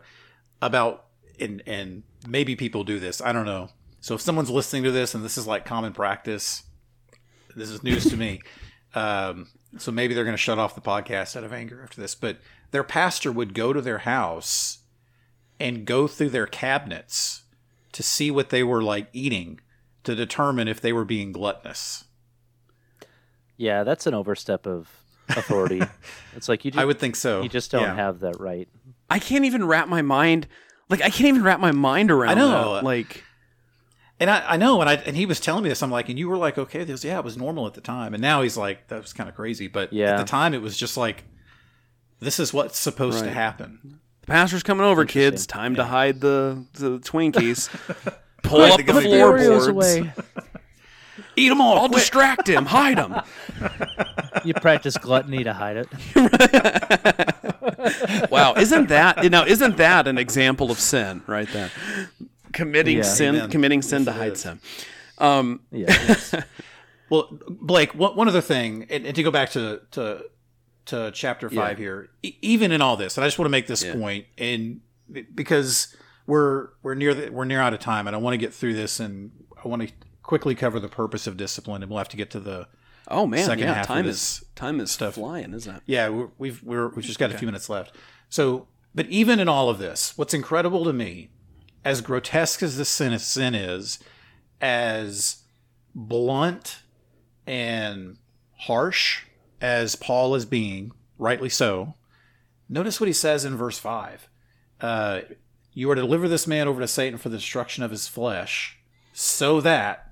A: About and and maybe people do this. I don't know. So if someone's listening to this and this is like common practice, this is news to me. Um, so maybe they're going to shut off the podcast out of anger after this. But their pastor would go to their house and go through their cabinets to see what they were like eating to determine if they were being gluttonous.
B: Yeah, that's an overstep of authority. it's like you just,
A: I would think so.
B: you just don't
A: Yeah.
B: have that right.
C: I can't even wrap my mind. Like I can't even wrap my mind around.
A: I know.
C: that. Like.
A: And I, I know, and I and he was telling me this. I'm like, and you were like, okay, this yeah, it was normal at the time, and now he's like, that was kind of crazy. But
B: Yeah.
A: at the time, it was just like, this is what's supposed to
C: Right.
A: happen.
C: The pastor's coming over, kids. Time to hide the, the Twinkies. Pull
A: Hide
C: up
A: the
C: the,
A: gummy
C: floorboards.
B: away.
A: Eat them all.
C: I'll distract him. Hide him.
B: You practice gluttony to hide it.
C: Wow, isn't that now? Isn't that an example of sin right there? Committing
B: Yeah.
C: sin,
A: Amen.
C: committing sin
A: Yes,
C: to hide
A: is.
C: sin. Um,
B: Yeah.
A: Well, Blake, one one other thing, and, and to go back to to to chapter five here, e- even in all this, and I just want to make this
C: Yeah.
A: point, and because we're we're near the, we're near out of time, and I want to get through this, and I want to quickly cover the purpose of discipline, and we'll have to get to the
C: oh man,
A: Second
C: yeah,
A: half of
C: time
A: this
C: is time is
A: stuff.
C: flying, isn't it?
A: Yeah, we're, we've we're, we've just got a few minutes left. So, but even in all of this, what's incredible to me as grotesque as the sin, sin is, as blunt and harsh as Paul is being, rightly so, notice what he says in verse 5. Uh, you are to deliver this man over to Satan for the destruction of his flesh, so that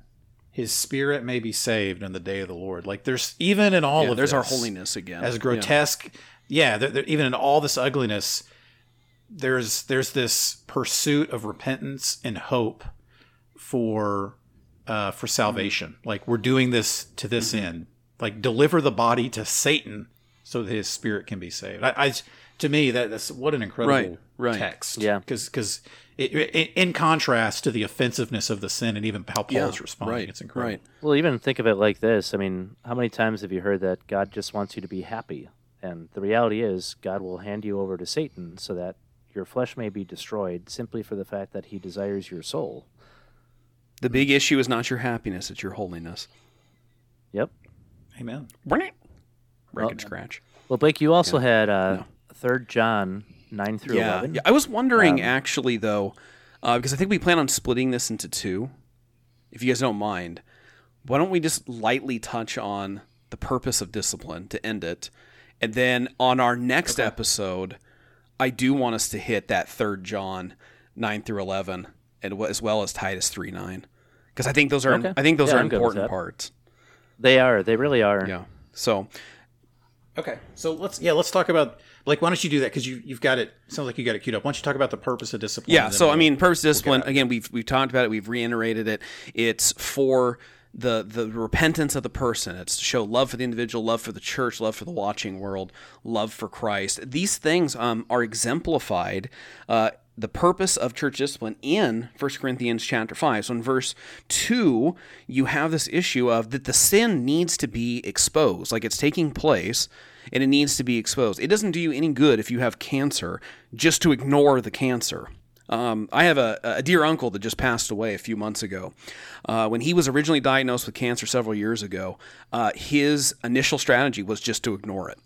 A: his spirit may be saved in the day of the Lord. Like there's even in all
C: Yeah,
A: of
C: there's our holiness again.
A: as
C: Yeah.
A: grotesque. Yeah, there, there- even in all this ugliness, there's there's this pursuit of repentance and hope for uh, for salvation. Like we're doing this to this
C: Mm-hmm.
A: end. Like deliver the body to Satan so that his spirit can be saved. I, I to me that that's what an incredible
C: Right, right.
A: text.
B: Yeah.
A: because because in contrast to the offensiveness of the sin and even how Paul's
C: Yeah,
A: responding,
C: right,
A: it's incredible.
C: Right.
B: Well, even think of it like this. I mean, how many times have you heard that God just wants you to be happy? And the reality is, God will hand you over to Satan so that your flesh may be destroyed simply for the fact that he desires your soul.
C: The big issue is not your happiness; it's your holiness.
B: Yep.
A: Amen.
C: Break
B: Well,
C: and scratch.
B: Well, Blake, you also had uh,
C: No.
B: Third John nine through
C: Yeah,
B: eleven.
C: yeah. I was wondering
B: Um,
C: actually though, uh, because I think we plan on splitting this into two. If you guys don't mind, why don't we just lightly touch on the purpose of discipline to end it, and then on our next episode, I do want us to hit that third John nine through eleven, and as well as Titus three nine, because I think those are
B: Okay.
C: I think those
B: Yeah,
C: are
B: I'm
C: important parts.
B: They are. They really are.
C: Yeah. So
A: Okay, so let's yeah let's talk about like why don't you do that because you you've got it sounds like you got it queued up. Why don't you talk about the purpose of discipline?
C: Yeah. So I
A: we'll-
C: mean, purpose discipline.
A: out.
C: again, we've we've talked about it. We've reiterated it. It's for the the repentance of the person. It's to show love for the individual, love for the church, love for the watching world, love for Christ. These things um, are exemplified. Uh, the purpose of church discipline in 1 Corinthians chapter 5. So in verse 2, you have this issue of that the sin needs to be exposed, like it's taking place and it needs to be exposed. It doesn't do you any good if you have cancer just to ignore the cancer. Um, I have a, a dear uncle that just passed away a few months ago. Uh, when he was originally diagnosed with cancer several years ago, uh, his initial strategy was just to ignore it.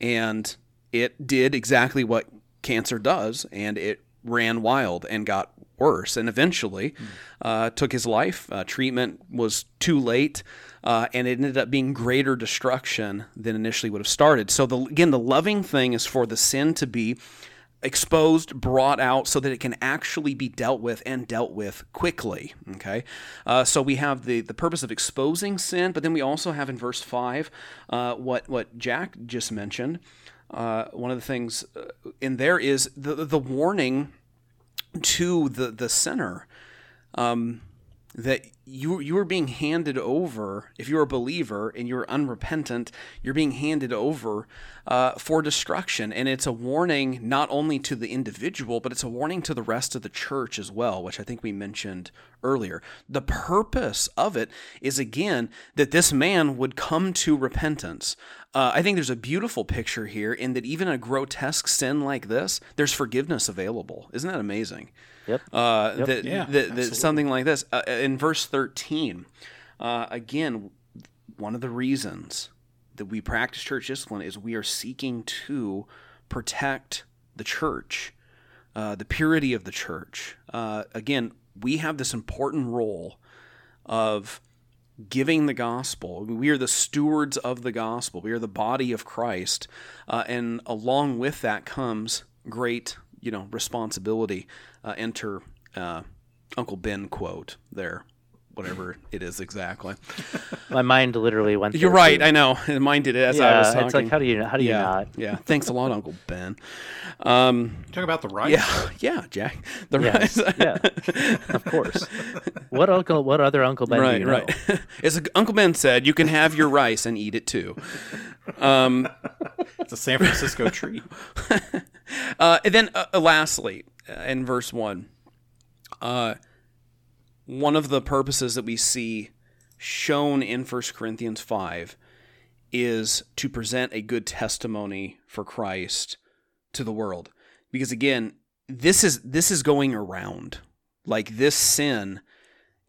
C: And it did exactly what cancer does, and it ran wild and got worse and eventually uh, took his life. Uh, treatment was too late. Uh, and it ended up being greater destruction than initially would have started. So, the, again, the loving thing is for the sin to be exposed, brought out, so that it can actually be dealt with and dealt with quickly. Okay, uh, so we have the the purpose of exposing sin, but then we also have in verse five uh, what what Jack just mentioned. Uh, one of the things uh, in there is the the warning to the the sinner um, that you you are being handed over if you're a believer and you're unrepentant you're being handed over uh, for destruction. And it's a warning not only to the individual but it's a warning to the rest of the church as well which i think we mentioned earlier. The purpose of it is again that this man would come to repentance uh, I think there's a beautiful picture here in that even a grotesque sin like this, there's forgiveness available. Isn't that amazing?
B: Yep.
C: uh, that,
A: Yeah,
C: that, that something like this. Uh, in verse 13, uh, again, one of the reasons that we practice church discipline is we are seeking to protect the church, uh, the purity of the church. Uh, again, we have this important role of giving the gospel. We are the stewards of the gospel. We are the body of Christ, uh, and along with that comes great, you know, responsibility. Uh, enter uh, Uncle Ben quote there, whatever it is exactly.
B: My mind literally went.
C: You're
B: there,
C: right.
B: too.
C: I know. It Mine did it as
B: yeah,
C: I was talking.
B: it's like how do you how do you
C: yeah,
B: not?
C: yeah. Thanks a lot, Uncle Ben. Um,
A: talk about the right.
C: yeah, yeah, Jack. The
B: Yes,
C: right-
B: yeah, of course. What uncle? What other Uncle Ben? do
C: right,
B: you know?
C: right. As Uncle Ben said, you can have your rice and eat it too. Um,
A: it's a San Francisco treat.
C: uh, and then, uh, lastly, uh, in verse one, uh, one of the purposes that we see shown in 1 Corinthians five is to present a good testimony for Christ to the world, because again, this is this is going around like this sin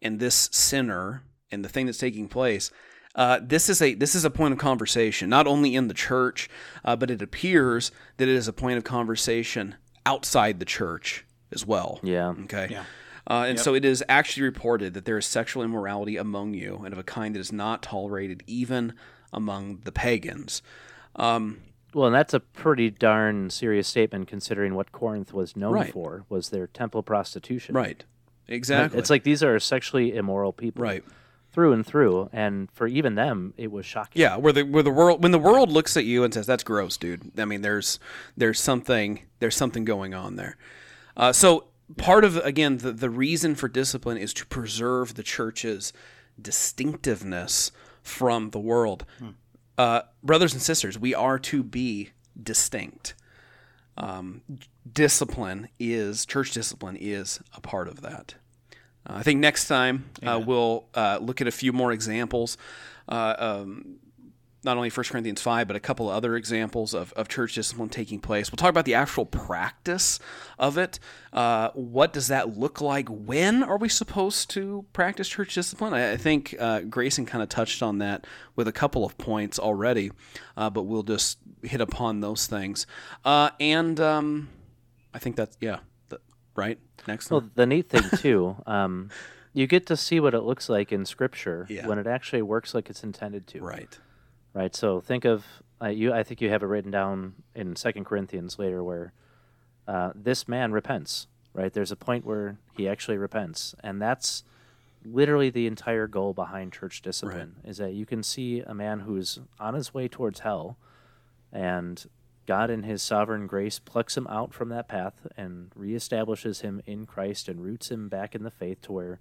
C: and this sinner and the thing that's taking place uh, this is a this is a point of conversation not only in the church uh, but it appears that it is a point of conversation outside the church as well.
B: Yeah.
C: Okay.
A: Yeah.
C: Uh, and so it is actually reported that there is sexual immorality among you, and of a kind that is not tolerated even among the pagans. Um,
B: Well, and that's a pretty darn serious statement considering what Corinth was known
C: Right.
B: for was their temple prostitution.
C: right. Exactly.
B: It's like these are sexually immoral people.
C: right.
B: Through and through, and for even them, it was shocking.
C: Yeah, where the where the world when the world looks at you and says that's gross, dude. I mean, there's there's something there's something going on there. Uh, so part of again the the reason for discipline is to preserve the church's distinctiveness from the world. Uh, brothers and sisters, we are to be distinct. Um, discipline is church discipline is a part of that. Uh, I think next time uh, we'll uh, look at a few more examples, uh, um, not only 1 Corinthians 5, but a couple of other examples of, of church discipline taking place. We'll talk about the actual practice of it. Uh, what does that look like? When are we supposed to practice church discipline? I, I think uh, Grayson kind of touched on that with a couple of points already, uh, but we'll just hit upon those things. Uh, and um, I think that's, yeah, th- right? Next one.
B: Well, the neat thing too, um, you get to see what it looks like in Scripture
C: Yeah.
B: when it actually works like it's intended to.
C: Right.
B: Right. So think of uh, you. I think you have it written down in Second Corinthians later, where uh, this man repents. Right. There's a point where he actually repents, and that's literally the entire goal behind church discipline. Is that you can see a man who's on his way towards hell, and God, in His sovereign grace, plucks him out from that path and reestablishes him in Christ and roots him back in the faith to where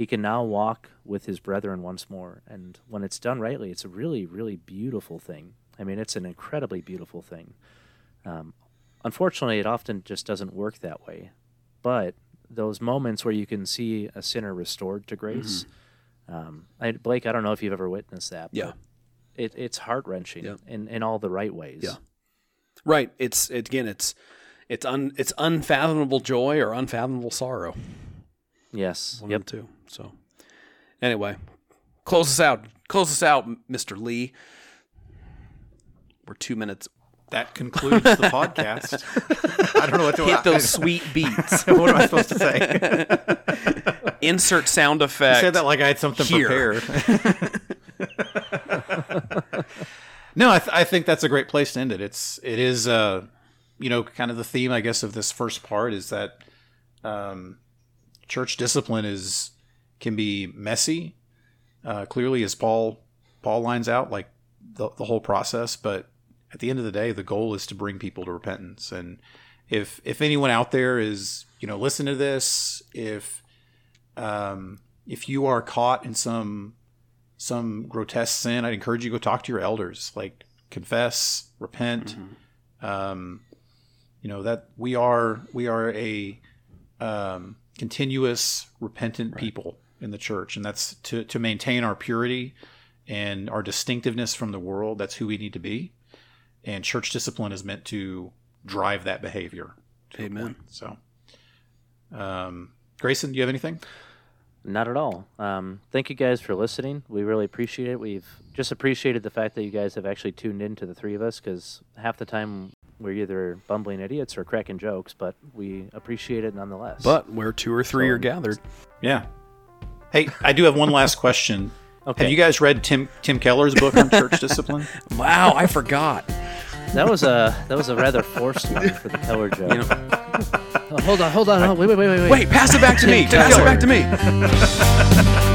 B: he can now walk with his brethren once more. And when it's done rightly, it's a really, really beautiful thing. I mean, it's an incredibly beautiful thing. Um, unfortunately, it often just doesn't work that way. But those moments where you can see a sinner restored to grace, um, I, Blake, I don't know if you've ever witnessed that.
C: Yeah.
B: it, it's heart wrenching
C: Yeah.
B: in, in all the right ways.
C: Yeah. Right. It's it, again. It's it's un it's unfathomable joy or unfathomable sorrow.
B: Yes.
C: One
B: Yep.
C: of the two. So anyway, close us out. Close us out, Mister Lee. We're two minutes.
A: That concludes the podcast. I don't know what to do.
C: Hit those sweet beats.
A: what am I supposed to say?
C: Insert sound effect.
A: I said that like I had something
C: Here.
A: prepared. no, I, th- I think that's a great place to end it. It's it is uh, you know kind of the theme I guess of this first part is that um, church discipline is can be messy. Uh, clearly, as Paul Paul lines out like the the whole process, but at the end of the day, the goal is to bring people to repentance. And if if anyone out there is you know listen to this, if um, if you are caught in some some grotesque sin, I'd encourage you to go talk to your elders. Like confess, repent. Um, you know that we are we are a um, continuous repentant people in the church, and that's to to maintain our purity and our distinctiveness from the world. That's who we need to be, and church discipline is meant to drive that behavior.
C: Amen.
A: So, um, Grayson, do you have anything?
B: Not at all. Um, thank you guys for listening. We really appreciate it. We've just appreciated the fact that you guys have actually tuned in to the three of us because half the time we're either bumbling idiots or cracking jokes, but we appreciate it nonetheless.
C: But where two or three
B: So-
C: are gathered.
A: Yeah. Hey, I do have one last question.
B: Okay.
A: Have you guys read Tim Tim Keller's book on church discipline?
C: Wow, I forgot.
B: that was a that was a rather forced one for the Keller joke.
C: You know,
B: Oh, hold on, hold on, hold on. Wait, wait, wait, wait, wait.
C: wait, pass it back to me. Pass it back to me.